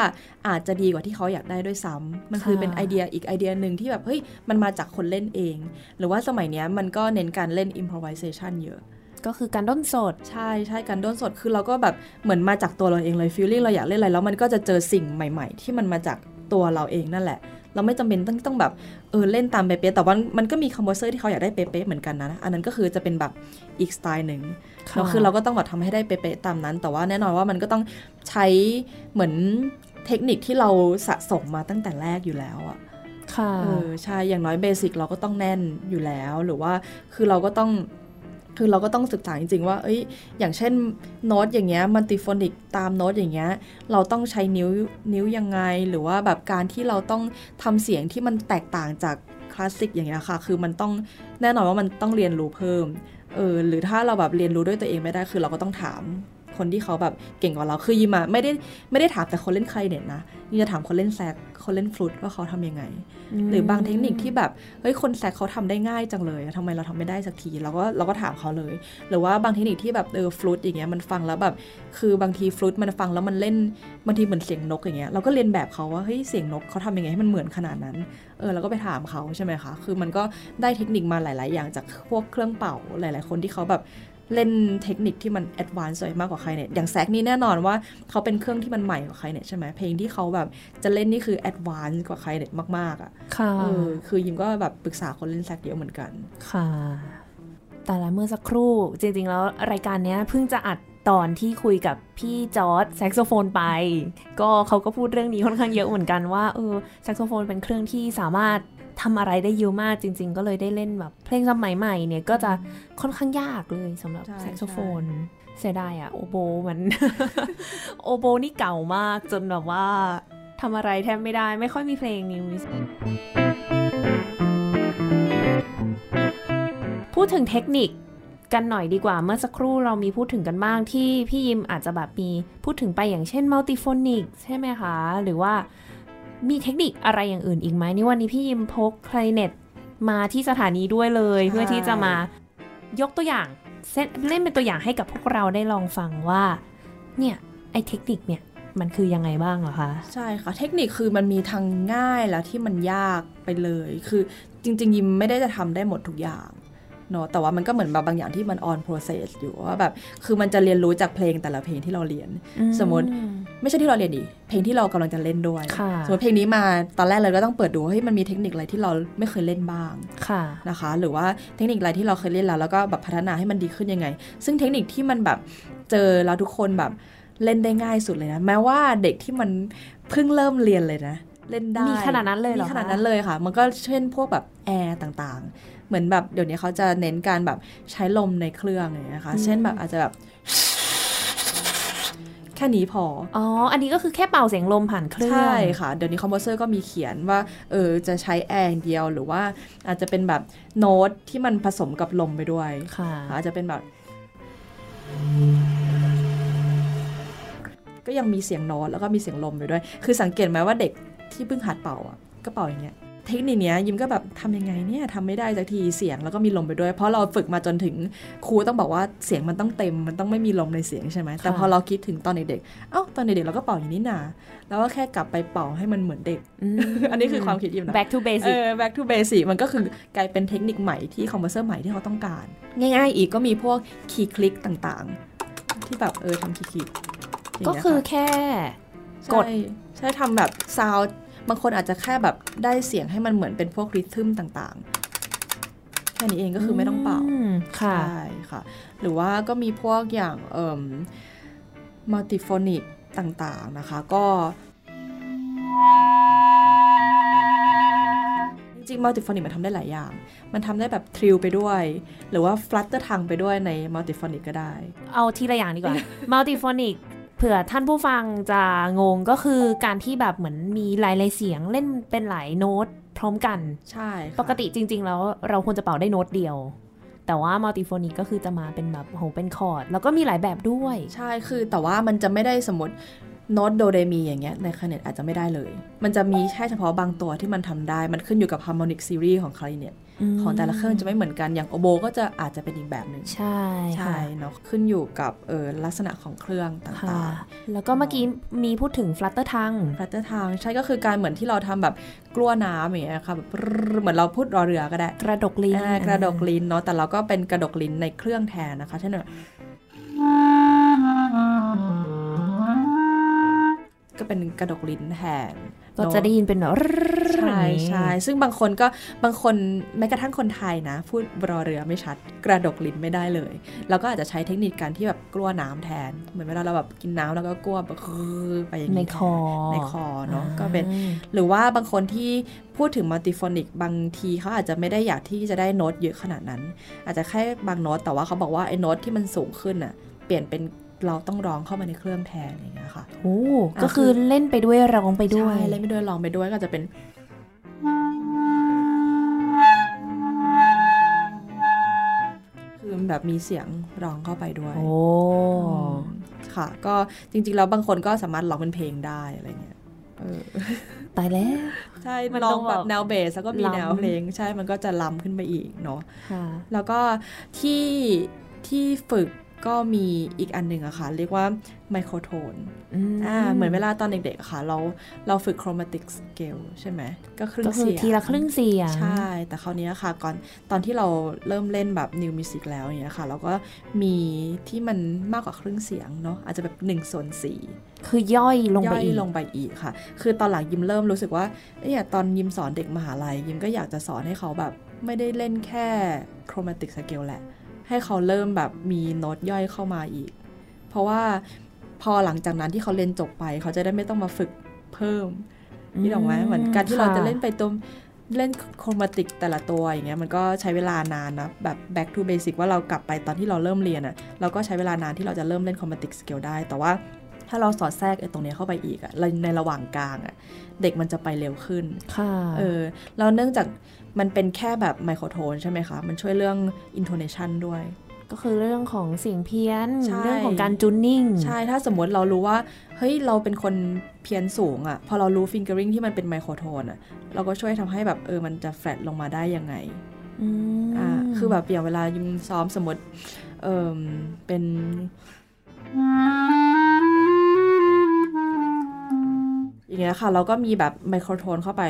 อาจจะดีกว่าที่เขาอยากได้ด้วยซ้ำมันคือค่ะเป็นไอเดียอีกไอเดียหนึ่งที่แบบเฮ้ยมันมาจากคนเล่นเอง หรือว่าสมัยเนี้ยมันก็เน้นการเล่น improvisation เยอะก็คือการด้นสด ใช่ใช่การด้นสดคือเราก็แบบเหมือนมาจากตัวเราเองเลย feeling เราอยากเล่นอะไรแล้วมันก็จะเจอสิ่งใหม่ ๆ ที่มันมาจาก ตัวเราเองนั่นแหละ เราไม่จำเป็นต้องต้องแบบเออเล่นตามเป๊ะๆแต่ว่ามันก็มีคอมโพเซอร์ที่เขาอยากได้เป๊ะๆเหมือนกันนะ อันนั้นก็คือจะเป็นแบบอีกสไตล์หนึ่งค่ะแล้วคือเราก็ต้องแบบทำให้ได้เป๊ะๆตามนั้น แต่ว่าแน่นอนว่ามันก็ต้องใช้เหมือนเทคนิคที่เราสะสมมาตั้งแต่แรกอยู่แล้วอะค่ะเออใช่อย่างน้อย basic เราก็ต้องแน่นอยู่แล้วหรือว่าคือเราก็ต้อง คือเราก็ต้องศึกษาจริงๆว่า เอ้ย อย่างเช่นโน้ตอย่างเงี้ย multiphonic ตามโน้ตอย่างเงี้ย เราต้องใช้นิ้วนิ้วยังไง หรือว่าแบบการที่เราต้องทำเสียงที่มันแตกต่างจากคลาสสิกอย่างเงี้ยค่ะ คือมันต้องแน่นอนว่ามันต้องเรียนรู้เพิ่ม เออ หรือถ้าเราแบบเรียนรู้ด้วยตัวเองไม่ได้ คือเราก็ต้องถาม คนที่เขาแบบเก่งกว่าเราคือยิมอะไม่ได้ไม่ได้ถามแต่คนเล่นใครเน็ตนะยิมจะถามคนเล่นแซกคนเล่นฟลุตว่าเขาทำยังไง หรือบางเทคนิคที่แบบเฮ้ยคนแซกเขาทำได้ง่ายจังเลยทำไมเราทำไม่ได้สักทีเราก็เราก็ถามเขาเลย หรือว่าบางเทคนิคที่แบบเออฟลุตอย่างเงี้ยมันฟังแล้วแบบคือบางทีฟลุตมันฟังแล้วมันเล่นบางทีเหมือนเสียงนกอย่างเงี้ยเราก็เรียนแบบเขาว่าเฮ้ยเสียงนกเขาทำยังไงให้มันเหมือนขนาดนั้นเออเราก็ไปถามเขาใช่ไหมคะคือมันก็ได้เทคนิคมาหลาย ๆ อย่างจากพวกเครื่องเป่าหลาย ๆ คนที่เขาแบบ เล่นเทคนิคที่มัน advance มากกว่าใครเนี่ย อย่างแซกนี่แน่นอนว่าเขาเป็นเครื่องที่มันใหม่กว่าใครเนี่ยใช่ไหมเพลงที่เขาแบบจะเล่นนี่คือ advance กว่าใครเนี่ยมากๆอะ ค่ะเออคือยิมก็แบบปรึกษาคนเล่นแซกเยอะเหมือนกัน ค่ะ แต่ละเมื่อสักครู่จริงๆแล้วรายการเนี้ยเพิ่งจะอัดตอนที่คุยกับพี่จอร์ดแซกโซโฟนไป ก็เขาก็พูดเรื่องนี้ค่อนข้างเยอะเหมือนกันว่าเออแซกโซโฟนเป็นเครื่องที่สามารถ ทำอะไรได้เยอะมากจริง ๆ ก็เลยได้เล่นแบบ เพลงสมัยใหม่เนี่ยก็จะค่อนข้างยากเลยสำหรับใช่แซกโซโฟนเสียดายอะโอโบมัน โอโบนี่เก่ามากจนแบบว่าทำอะไรแทบไม่ได้ไม่ค่อยมีเพลง new พูดถึงเทคนิคกันหน่อยดีกว่าเมื่อสักครู่เรามีพูดถึงกันบ้างที่พี่ยิมอาจจะแบบมีพูดถึงไปอย่างเช่น multiphonic ใช่ไหมคะ หรือว่า มีเทคนิคอะไรอย่างอื่นอีกไหมนี่วันนี้พี่ยิมพกคลาริเนตมาที่สถานีด้วยเลยใช่เพื่อที่จะมายกตัวอย่างเซตเล่นเป็นตัวอย่างให้กับพวกเราได้ลองฟังว่า เนี่ย ไอ้เทคนิคเนี่ยมันคือยังไงบ้างเหรอคะ ใช่ค่ะ เทคนิคคือมันมีทางง่ายแล้วที่มันยากไปเลย คือจริง ๆ ยิมไม่ได้จะทำได้หมดทุกอย่างเนาะแต่ว่ามันก็เหมือนแบบบางอย่างที่มัน on process อยู่ว่าแบบ คือมันจะเรียนรู้จากเพลงแต่ละเพลงที่เราเรียน สมมติ ไม่ใช่ที่เราเรียนดิเพลงที่เรากำลังจะเล่นด้วยค่ะสมมติเพลงนี้มาตอนแรกเลยก็ต้องเปิดดูว่าเฮ้ยมันมีเทคนิคอะไรที่เราไม่เคยเล่นบ้างค่ะนะคะ หรือว่าเทคนิคอะไรที่เราเคยเล่นแล้วแล้วก็แบบพัฒนาให้มันดีขึ้นยังไง ซึ่งเทคนิคที่มันแบบเจอแล้วทุกคนแบบเล่นได้ง่ายสุดเลยนะ แม้ว่าเด็กที่มันเพิ่งเริ่มเรียนเลยนะ เล่นได้มีขนาดนั้นเลยเหรอมีคะขนาดนั้นเลยค่ะ มันก็เช่นพวกแบบแอร์ต่างๆ เหมือนแบบเดี๋ยวนี้เขาจะเน้นการแบบใช้ลมในเครื่องอย่างเงี้ยนะคะเช่นแบบอาจจะแบบแแค่นี้พอ อ๋อ อันนี้ก็คือแค่เป่าเสียงลมผ่านเครื่อง ใช่ค่ะ เดี๋ยวนี้ composer ก็มีเขียนว่า เออ จะใช้แอร์อย่างเดียวหรือว่าอาจจะเป็นแบบโน้ตที่มันผสมกับลมไปด้วย ค่ะ อาจจะเป็นแบบ ก็ยังมีเสียงโน้ตแล้วก็มีเสียงลมไปด้วย คือสังเกตไหมว่าเด็กที่เพิ่งหัดเป่าอะก็เป่าอย่างเงี้ย เทคนิคเนี้ยยิมก็แบบทำยังไงเนี่ยทำไม่ได้สักทีเสียงแล้วก็มีลมไปด้วย เพราะเราฝึกมาจนถึงครูต้องบอกว่าเสียงมันต้องเต็มมันต้องไม่มีลมในเสียงใช่ไหมแต่พอเราคิดถึงตอนเด็กๆเอ้าตอนเด็กๆเราก็เป่าอย่างนี้นาแล้วก็แค่กลับไปเป่าให้มันเหมือนเด็ก อันนี้คือความคิดยิมนะ back to เอ basic อ back to basic มันก็คือกลายเป็นเทคนิคใหม่ที่ composer ใหม่ที่เขาต้องการ ง่าย ๆ อีกก็มีพวก key click ต่างๆ ที่แบบเออทำ key click อย่างเงี้ยก็คือแค่กดใช่ใช่ทำแบบซาว บางคนอาจจะแค่แบบได้เสียงให้มันเหมือนเป็นพวก rhythm ต่างๆ แค่นี้เองก็คือไม่ต้องเป่ามค่ะใช่ค่ะ หรือว่าก็มีพวกอย่างเอ่อ multiphonic ต่างๆนะคะ ก็จริงๆ multiphonic มันทำได้หลายอย่าง มันทำได้แบบ trill ไปด้วย หรือว่า flutter tongue ไปด้วยใน multiphonic ก็ได้ เอาทีละอย่างดีกว่า multiphonic เผื่อท่านผู้ฟังจะงงก็คือการที่แบบเหมือนมีหลายๆเสียงเล่นเป็นหลายโน้ตพร้อมกัน ใช่ค่ะปกติจริง ๆ แล้วเราควรจะเป่าได้โน้ตเดียว แต่ว่า multiphonic ก็คือจะมาเป็นแบบโหเป็นคอร์ด แล้วก็มีหลายแบบด้วย ใช่คือแต่ว่ามันจะไม่ได้สมมติ โน้ตโดเรมีอย่างเงี้ยในคลาเนตอาจจะไม่ได้เลย มันจะมีแค่เฉพาะบางตัวที่มันทำได้ มันขึ้นอยู่กับ harmonic series ของคลาเนตมของแต่ละเครื่องจะไม่เหมือนกันอย่างโอโบก็จะอาจจะเป็นอีกแบบหนึ่งใช่ใช่ค่ะเนาะขึ้นอยู่กับเออลักษณะของเครื่องตค่ะ่างแล้วก็เมื่อกี้มีพูดถึง flutter tongue ๆฟลัตเตอร์ทางใช่ก็คือการเหมือนที่เราทำแบบกลั้วน้ำอย่างเงี้ยค่ะแบบเหมือนเราพูดรอเรือก็ได้ กระดกลิ้นอ่ากระดกลิ้นเนาะแต่เราก็เป็นกระดกลิ้นในเครื่องแทนนะคะเช่นแบบ ก็เป็นกระดกลิ้นแทนก็จะได้ยินเป็นแบบใช่ใช่ซึ่งบางคนก็บางคนแม้กระทั่งคนไทยนะ พูดรอเรือไม่ชัด กระดกลิ้นไม่ได้เลยเราก็อาจจะใช้เทคนิคการที่แบบกลั้วน้ำแทน เหมือนเวลาเราแบบกินน้ำแล้วก็กลั้วแบบคือไปอย่างในนี้คอในคอเนาะก็เป็นหรือว่าบางคนที่พูดถึงมัลติโฟนิกบางทีเขาอาจจะไม่ได้อยากที่จะได้โน้ตเยอะขนาดนั้น อาจจะแค่บางโน้ตแต่ว่าเขาบอกว่าไอ้โน้ตที่มันสูงขึ้นน่ะเปลี่ยนเป็น เราต้องร้องเข้ามาในเครื่องแทนอย่างเงี้ยค่ะโอ้อะก็คือเล่นไปด้วยร้องไปด้วยใช่เล่นไปด้วยร้องไปด้วยก็จะเป็นคือแบบมีเสียงร้องเข้าไปด้วย โอ้ ค่ะ ก็จริงๆ แล้วบางคนก็สามารถร้องเป็นเพลงได้อะไรเงี้ยเออตายแล้ว ใช่มันร้อต้องงแบบแบบแนวเบสแล้วก็มีล้ำแนวเพลง ใช่มันก็จะล้ำขึ้นไปอีกเนาะค่ะแล้วก็ที่ที่ฝึก ก็มีอีกอันหนึ่งอะค่ะ เรียกว่าไมโครโทนอ่าเหมือนเวลาตอนเด็กๆอะค่ะ เราเราฝึกโครมาติกสเกลใช่ไหม ก็ครึ่งก็คือเสียงทีละครึ่งเสียง ใช่ แต่คราวนี้ค่ะก่อนตอนที่เราเริ่มเล่นแบบ New Music แล้วอย่างเงี้ยค่ะ เราก็มีที่มันมากกว่าครึ่งเสียงเนาะอาจจะแบบ1ส่วน4คือย่อยลงไปย่อยอีกลงไปอีกค่ะ คือตอนหลังยิมเริ่มรู้สึกว่าเนี่ยตอนยิมสอนเด็กมหาลัยยิมก็อยากจะสอนให้เขาแบบไม่ได้เล่นแค่โครมาติกสเกลแหละ ให้เขาเริ่มแบบมีโน้ตย่อยเข้ามาอีก เพราะว่าพอหลังจากนั้นที่เขาเรียนจบไป เขาจะได้ไม่ต้องมาฝึกเพิ่มนี่หรอกไหมเหมือนการที่เราจะเล่นไปตัวเล่นโครมาติกแต่ละตัวอย่างเงี้ยมันก็ใช้เวลานานนะแบบ back to basic ว่าเรากลับไปตอนที่เราเริ่มเรียนอะเราก็ใช้เวลานานที่เราจะเริ่มเล่นโครมาติกสเกลได้ แต่ว่า ถ้าเราสอดแทรกไอ้ตรงเนี้ยเข้าไปอีกอะในระหว่างกลางอะเด็กมันจะไปเร็วขึ้น ค่ะ เออแล้วเนื่องจากมันเป็นแค่แบบไมโครโทนใช่ไหมคะ มันช่วยเรื่อง intonation ด้วย ก็คือเรื่องของเสียงเพี้ยนใช่เรื่องของการจูนนิ่ง ใช่ ถ้าสมมติเรารู้ว่า เฮ้ย เราเป็นคนเพี้ยนสูงอะ่ะ พอเรารู้ฟิงเกอริงที่มันเป็นไมโครโทนอะ่ะ เราก็ช่วยทำให้แบบเออ มันจะแฟลตลงมาได้ยังไงอืมอ่า คือแบบอย่างเวลายิมซ้อมสมมติ เออเป็น อย่างเงี้ยค่ะ เราก็มีแบบไมโครโทนเข้าไป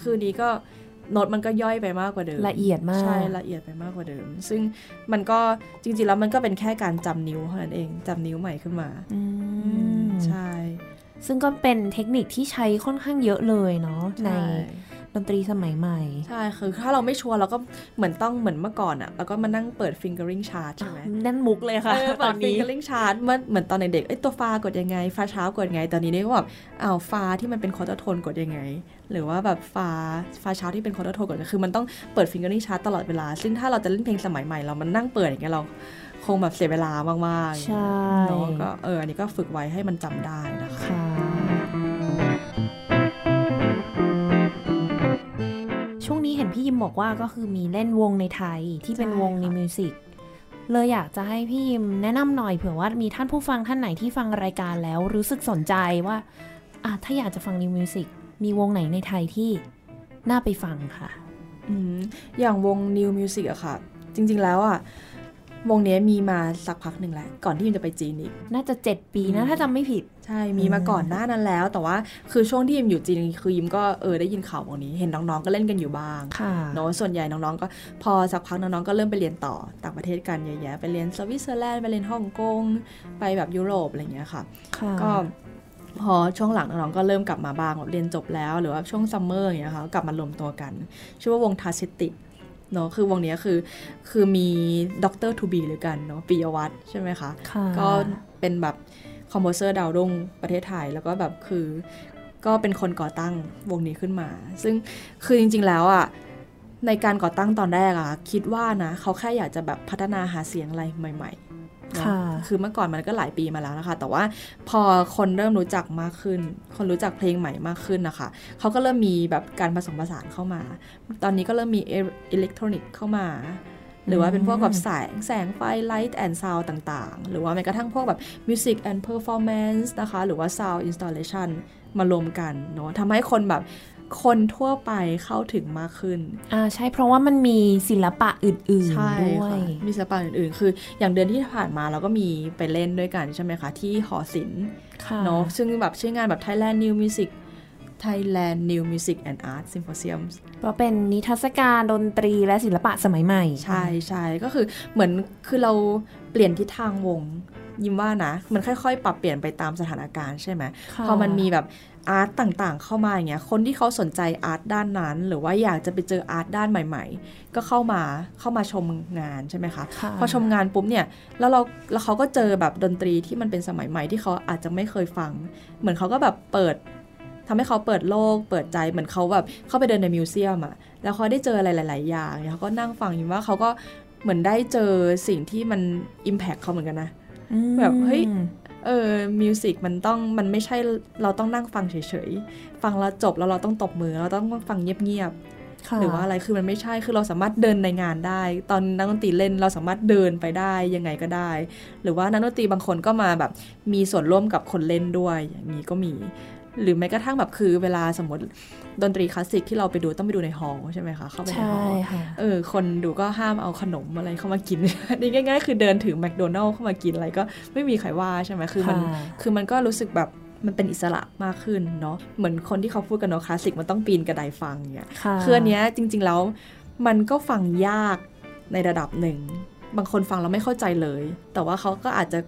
คืนนี้ก็โน้ตมันก็ย่อยไปมากกว่าเดิม ละเอียดมาก ใช่ ละเอียดไปมากกว่าเดิม ซึ่งมันก็จริงๆแล้วมันก็เป็นแค่การจำนิ้วเท่านั้นเองจำนิ้วใหม่ขึ้นมาอืมใช่ ซึ่งก็เป็นเทคนิคที่ใช้ค่อนข้างเยอะเลยเนาะในใช่ดนตรีสมัยใหม่ ใช่ คือถ้าเราไม่ชัวร์เราก็เหมือนต้องเหมือนเมื่อก่อนอะแล้วก็มานั่งเปิด fingering chart ใช่ไหมนั่นมุกเลยค่ะเออตเปิอดนนี้ fingering chart เมื่อเหมือนตอนเด็กๆเอ้ยตัวฟากดยังไงฟาเช้ากดยังไง ตอนนี้นี่ก็แบบอ้าวฟาที่มันเป็น quarter tone กดยังไง หรือว่าแบบฟาฟา sharp ที่เป็น quarter tone กดยังไงคือมันต้องเปิด fingering chart ตลอดเวลา ซึ่งถ้าเราจะเล่นเพลงสมัยใหม่เรามันนั่งเปิดอย่างเงี้ยเราคงแบบเสียเวลามากๆใช่เนาะก็เอออันนี้ก็ฝึกไว้ให้มันจำได้นะคะ ยิมบอกว่าก็คือมีเล่นวงในไทยที่เป็นใช่วง New ค่ะ Music เลยอยากจะให้พี่ยิมแนะนำหน่อยเผื่อว่ามีท่านผู้ฟังท่านไหนที่ฟังรายการแล้วรู้สึกสนใจว่าอะถ้าอยากจะฟัง New Music มีวงไหนในไทยที่น่าไปฟังค่ะอืมอย่างวง New Music อะค่ะ จริงๆแล้วอะ วงเนี้ยมีมาสักพักหนึ่งแล้ว ก่อนที่ยิมจะไปจีนอีก น่าจะ 7 ปีนะอืมถ้าจำไม่ผิด ใช่มีมาก่อนหน้านั้นแล้ว แต่ว่าคือช่วงที่ยิมอยู่จีนคือยิมก็เออได้ยินข่าววงนี้ เห็นน้องๆก็เล่นกันอยู่บ้างค่ะเนาะส่วนใหญ่น้องๆก็พอสักพักน้องๆก็เริ่มไปเรียนต่อต่างประเทศกันเยอะแยะไปเรียนสวิตเซอร์แลนด์ไปเรียนฮ่องกงไปแบบยุโรปอะไรอย่างเงี้ยค่ะค่ะก็พอช่วงหลังน้องๆก็เริ่มกลับมาบ้างแบบเรียนจบแล้ว หรือว่าช่วง summer อย่างเงี้ยค่ะก็กลับมารวมตัวกัน ชื่อว่าวงทาเซติ เนาะคือวงเนี้ยคือคือมี doctor to be หรือกันเนาะปิยวัฒน์ใช่ไหมคะค่ะก็เป็นแบบ composer ดาวรุ่งประเทศไทย แล้วก็แบบคือก็เป็นคนก่อตั้งวงนี้ขึ้นมา ซึ่งคือจริง ๆ แล้วอะในการก่อตั้งตอนแรกอะคิดว่านะเขาแค่อยากจะแบบพัฒนาหาเสียงอะไรใหม่ๆ เนอะค่ะคือเมื่อก่อนมันก็หลายปีมาแล้วนะคะ แต่ว่าพอคนเริ่มรู้จักมากขึ้น คนรู้จักเพลงใหม่มากขึ้นนะคะเขาก็เริ่มมีแบบการผสมผสานเข้ามา ตอนนี้ก็เริ่มมีอิเล็กทรอนิกส์เข้ามาหรือว่าเป็นพวกแบบแสงแสงไฟ light and sound ต่างๆ หรือว่าแม้กระทั่งพวกแบบ music and performance นะคะ หรือว่า sound installation มารวมกันเนาะทำให้คนแบบ คนทั่วไปเข้าถึงมากขึ้น อ่าใช่เพราะว่ามันมีศิลปะอื่นใช่ๆด้วยค่ะมีศิลปะอื่นๆ คือ อย่างเดือนที่ผ่านมาเราก็มีไปเล่นด้วยกันใช่ไหมคะที่หอศิลป์ค่ะเนาะซึ่งแบบชื่องานแบบ Thailand New Music Thailand New Music and Art Symposium ก็เป็นนิทรรศการดนตรีและศิลปะสมัยใหม่ ใช่ใช่ก็คือเหมือนคือเราเปลี่ยนทิศทางวง ยิมว่านะ มันค่อยๆ ปรับเปลี่ยนไปตามสถานการณ์ใช่ไหมค่ะพอมันมีแบบอาร์ตต่างๆ เข้ามาอย่างเงี้ย คนที่เขาสนใจอาร์ตด้านนั้น หรือว่าอยากจะไปเจออาร์ตด้านใหม่ ๆ ก็เข้ามาเข้ามาชมงานใช่ไหมคะค่ะพอชมงานปุ๊บเนี่ยแล้วเราแล้วเขาก็เจอแบบดนตรีที่มันเป็นสมัยใหม่ที่เขาอาจจะไม่เคยฟัง เหมือนเขาก็แบบเปิดทำให้เขาเปิดโลก เปิดใจเหมือนเขาแบบเข้าไปเดินในมิวเซียมอะแล้วเขาได้เจออะไรหลาย ๆ อย่างเนี่ยเขาก็นั่งฟังอยู่ว่าเขาก็เหมือนได้เจอสิ่งที่มันอิมแพคเขาเหมือนกันนะอืม แบบเฮ้ยเออมิวสิกมันต้องมันไม่ใช่เราต้องนั่งฟังเฉยๆ ฟังแล้วจบแล้วเราต้องตบมือเราต้องฟังเงียบค่ะๆหรือว่าอะไรคือมันไม่ใช่คือเราสามารถเดินในงานได้ ตอนนักดนตรีเล่นเราสามารถเดินไปได้ยังไงก็ได้ หรือว่านักดนตรีบางคนก็มาแบบมีส่วนร่วมกับคนเล่นด้วยอย่างนี้ก็มี หรือแม้กระทั่งแบบคือเวลาสมมติดนตรีคลาสสิกที่เราไปดูต้องไปดูในฮอลล์ใช่ไหมคะ เข้าไปในใช่ฮอลล์ค่ะเออ คนดูก็ห้ามเอาขนมอะไรเข้ามากินนี่ง่ายๆ คือเดินถือแมคโดนัลล์เข้ามากินอะไรก็ไม่มีใครว่าใช่ไหมคือมันค่ะคือมันก็รู้สึกแบบมันเป็นอิสระมากขึ้นเนาะเหมือนคนที่เขาพูดกันเนาะคลาสสิกมันต้องปีนกระไดฟังเนี่ยค่ะคืออันเนี้ยจริง ๆแล้วมันก็ฟังยากในระดับหนึ่ง บางคนฟังแล้วไม่เข้าใจเลย แต่ว่าเขาก็อาจจะ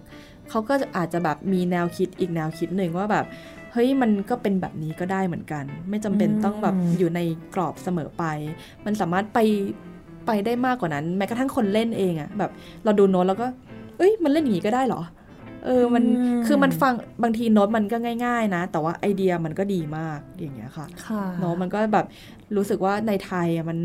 เขาก็อาจจะแบบมีแนวคิดอีกแนวคิดหนึ่งว่าแบบเฮ้ยมันก็เป็นแบบนี้ก็ได้เหมือนกัน ไม่จำเป็นต้องแบบอยู่ในกรอบเสมอไป มันสามารถไปไปได้มากกว่านั้น แม้กระทั่งคนเล่นเองอะแบบ เราดูโน้ตแล้วก็ เอ้ยมันเล่นอย่างนี้ก็ได้เหรอ เออมันอืมคือมันฟังบางทีโน้ตมันก็ง่าย ๆ นะ แต่ว่าไอเดียมันก็ดีมากอย่างเงี้ยค่ะค่ะเนาะมันก็แบบรู้สึกว่าในไทยอะมัน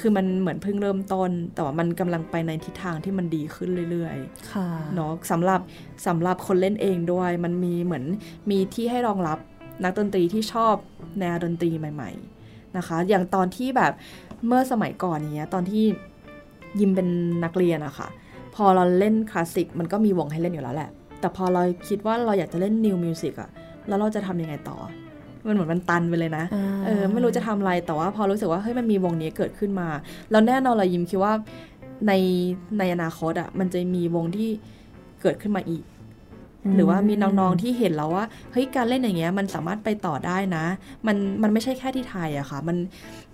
คือมันเหมือนเพิ่งเริ่มต้น แต่ว่ามันกำลังไปในทิศทางที่มันดีขึ้นเรื่อยๆค่ะเนาะสำหรับสำหรับคนเล่นเองด้วย มันมีเหมือนมีที่ให้รองรับนักดนตรีที่ชอบแนวดนตรีใหม่ ๆนะคะ อย่างตอนที่แบบเมื่อสมัยก่อนเนี้ยตอนที่ยิมเป็นนักเรียนอะค่ะพอเราเล่นคลาสสิกมันก็มีวงให้เล่นอยู่แล้วแหละ แต่พอเราคิดว่าเราอยากจะเล่น new music อะแล้วเราจะทำยังไงต่อ มันเหมือนมันตันไปเลยนะอ่าเออไม่รู้จะทำอะไรแต่ว่าพอรู้สึกว่าเฮ้ยมันมีวงนี้เกิดขึ้นมา แล้วแน่นอนเรายิมคิดว่าในในอนาคตอะ่ะมันจะมีวงที่เกิดขึ้นมาอีก หรือว่ามีน้องๆที่เห็นแล้วว่าเฮ้ยการเล่นอย่างเงี้ยมันสามารถไปต่อได้นะ มันมันไม่ใช่แค่ที่ไทยอะค่ะมัน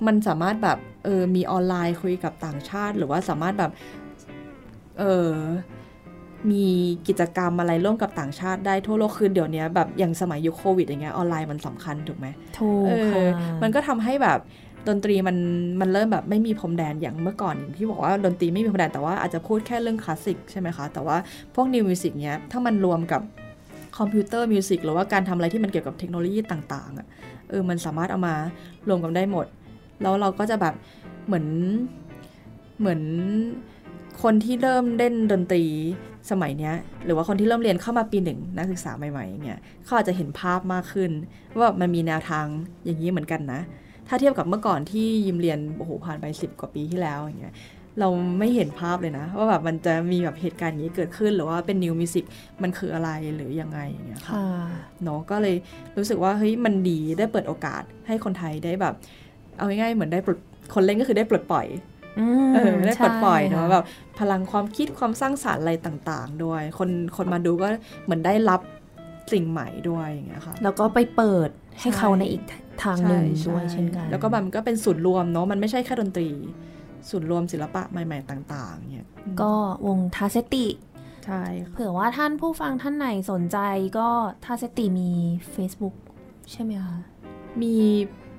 มันสามารถแบบเออมีออนไลน์คุยกับต่างชาติ หรือว่าสามารถแบบเออ มีกิจกรรมอะไรร่วมกับต่างชาติได้ทั่วโลกคือเดี๋ยวนี้แบบอย่างสมัยยุคโควิดอย่างเงี้ยออนไลน์มันสำคัญถูกไหมถูกเอค่ะอมันก็ทำให้แบบดนตรีมันมันเริ่มแบบไม่มีพรมแดนอย่างเมื่อก่อนอย่างที่บอกว่าดนตรีไม่มีพรมแดนแต่ว่าอาจจะพูดแค่เรื่องคลาสสิกใช่ไหมคะ แต่ว่าพวก new music เนี้ยถ้ามันรวมกับcomputer music หรือว่าการทำอะไรที่มันเกี่ยวกับเทคโนโลยีต่างๆอะเออมันสามารถเอามารวมกันได้หมด แล้วเราก็จะแบบเหมือนเหมือนคนที่เริ่มเล่นดนตรี สมัยเนี้ยหรือว่าคนที่เริ่มเรียนเข้ามาปีหนึ่งนักศึกษาใหม่ๆอย่างเงี้ยเขาอาจจะเห็นภาพมากขึ้น ว่ามันมีแนวทางอย่างนี้เหมือนกันนะ ถ้าเทียบกับเมื่อก่อนที่ยิมเรียนโอ้โหผ่านไปสิบกว่าปีที่แล้วอย่างเงี้ยเราไม่เห็นภาพเลยนะ ว่าแบบมันจะมีแบบเหตุการณ์อย่างนี้เกิดขึ้น หรือว่าเป็น new musicมันคืออะไรหรือยังไงอย่างเงี้ยค่ะค่ะเนาะก็เลยรู้สึกว่าเฮ้ยมันดีได้เปิดโอกาสให้คนไทยได้แบบ เอาง่ายๆเหมือนได้ปลดคนเล่นก็คือได้ปลดปล่อยอืม เออได้ปลดปล่อยใช่เนาะค่ะแบบพลังความคิดความสร้างสารรค์อะไรต่างๆ ด้วย คนคนมาดูก็เหมือนได้รับสิ่งใหม่ด้วยอย่างเงี้ยค่ะแล้วก็ไปเปิดให้ใช่เขาในอีกทางหนึ่งใช่ด้วยใช่เช่นกัน แล้วก็แบบมันก็เป็นศูนย์รวมเนาะมันไม่ใช่แค่ดนตรีศูนย์รวมศิลปะใหม่ ๆ ต่างๆเนี่ยก็วงทาเซติใช่ค่ะเผื่อว่าท่านผู้ฟังท่านไหนสนใจก็ทาเซติมี Facebook ใช่ไหมคะมี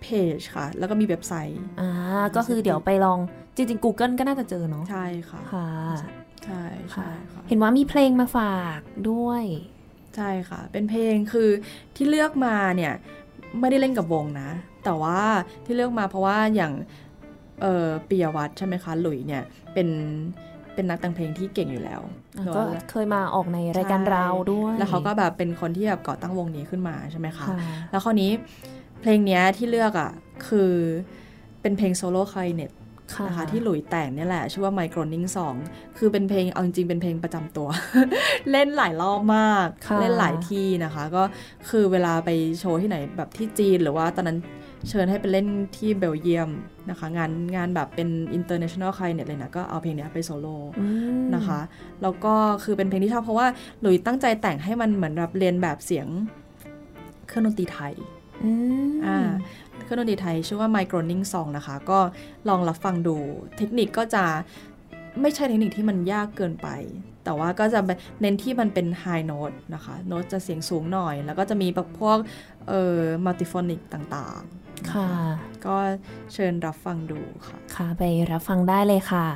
เพจค่ะ แล้วก็มีเว็บไซต์อ่าก็คือเดี๋ยวไปลอง จริงๆ Google ก็น่าจะเจอเนาะใช่ค่ะค่ะใช่ใช่ค่ะเห็นว่ามีเพลงมาฝากด้วย ใช่ค่ะ เป็นเพลงคือที่เลือกมาเนี่ยไม่ได้เล่นกับวงนะ แต่ว่าที่เลือกมาเพราะว่าอย่างเออปิยวัฒน์ใช่ไหมคะ หลุยเนี่ยเป็นเป็นนักแต่งเพลงที่เก่งอยู่แล้วอะเนอะก็เคยมาออกในรายการเราด้วย แล้วเขาก็แบบเป็นคนที่แบบก่อตั้งวงนี้ขึ้นมาใช่ไหมคะค่ะแล้วคราวนี้เพลงเนี้ยที่เลือกอะคือเป็นเพลงโซโล่คลาริเนตค่ะ นะคะที่หลุยแต่งเนี่ยแหละ ชื่อว่า My Groaning Song คือเป็นเพลงเอาจริงๆเป็นเพลงประจำตัว เล่นหลายรอบมากค่ะเล่นหลายที่นะคะ ก็คือเวลาไปโชว์ที่ไหนแบบที่จีนหรือว่าตอนนั้นเชิญให้ไปเล่นที่เบลเยียมนะคะ งานงานแบบเป็น international c l i n e t เลยนะ ก็เอาเพลงเนี้ยไปโซโล่อืมนะคะ แล้วก็คือเป็นเพลงที่ชอบเพราะว่าหลุยตั้งใจแต่งให้มันเหมือนแบบเรียนแบบเสียงเครื่องดนตรีไทยอืมอ่า เครื่องดนตรีไทยชื่อว่า My Groaning Song นะคะ ก็ลองรับฟังดู เทคนิคก็จะไม่ใช่เทคนิคที่มันยากเกินไป แต่ว่าก็จะเน้นที่มันเป็น High Note นะคะ โน้ตจะเสียงสูงหน่อย แล้วก็จะมีแบบพวกเอ่อ multiphonic ต่างๆนค่ะ ก็เชิญรับฟังดูค่ะ ค่ะ ไปรับฟังได้เลยค่ะ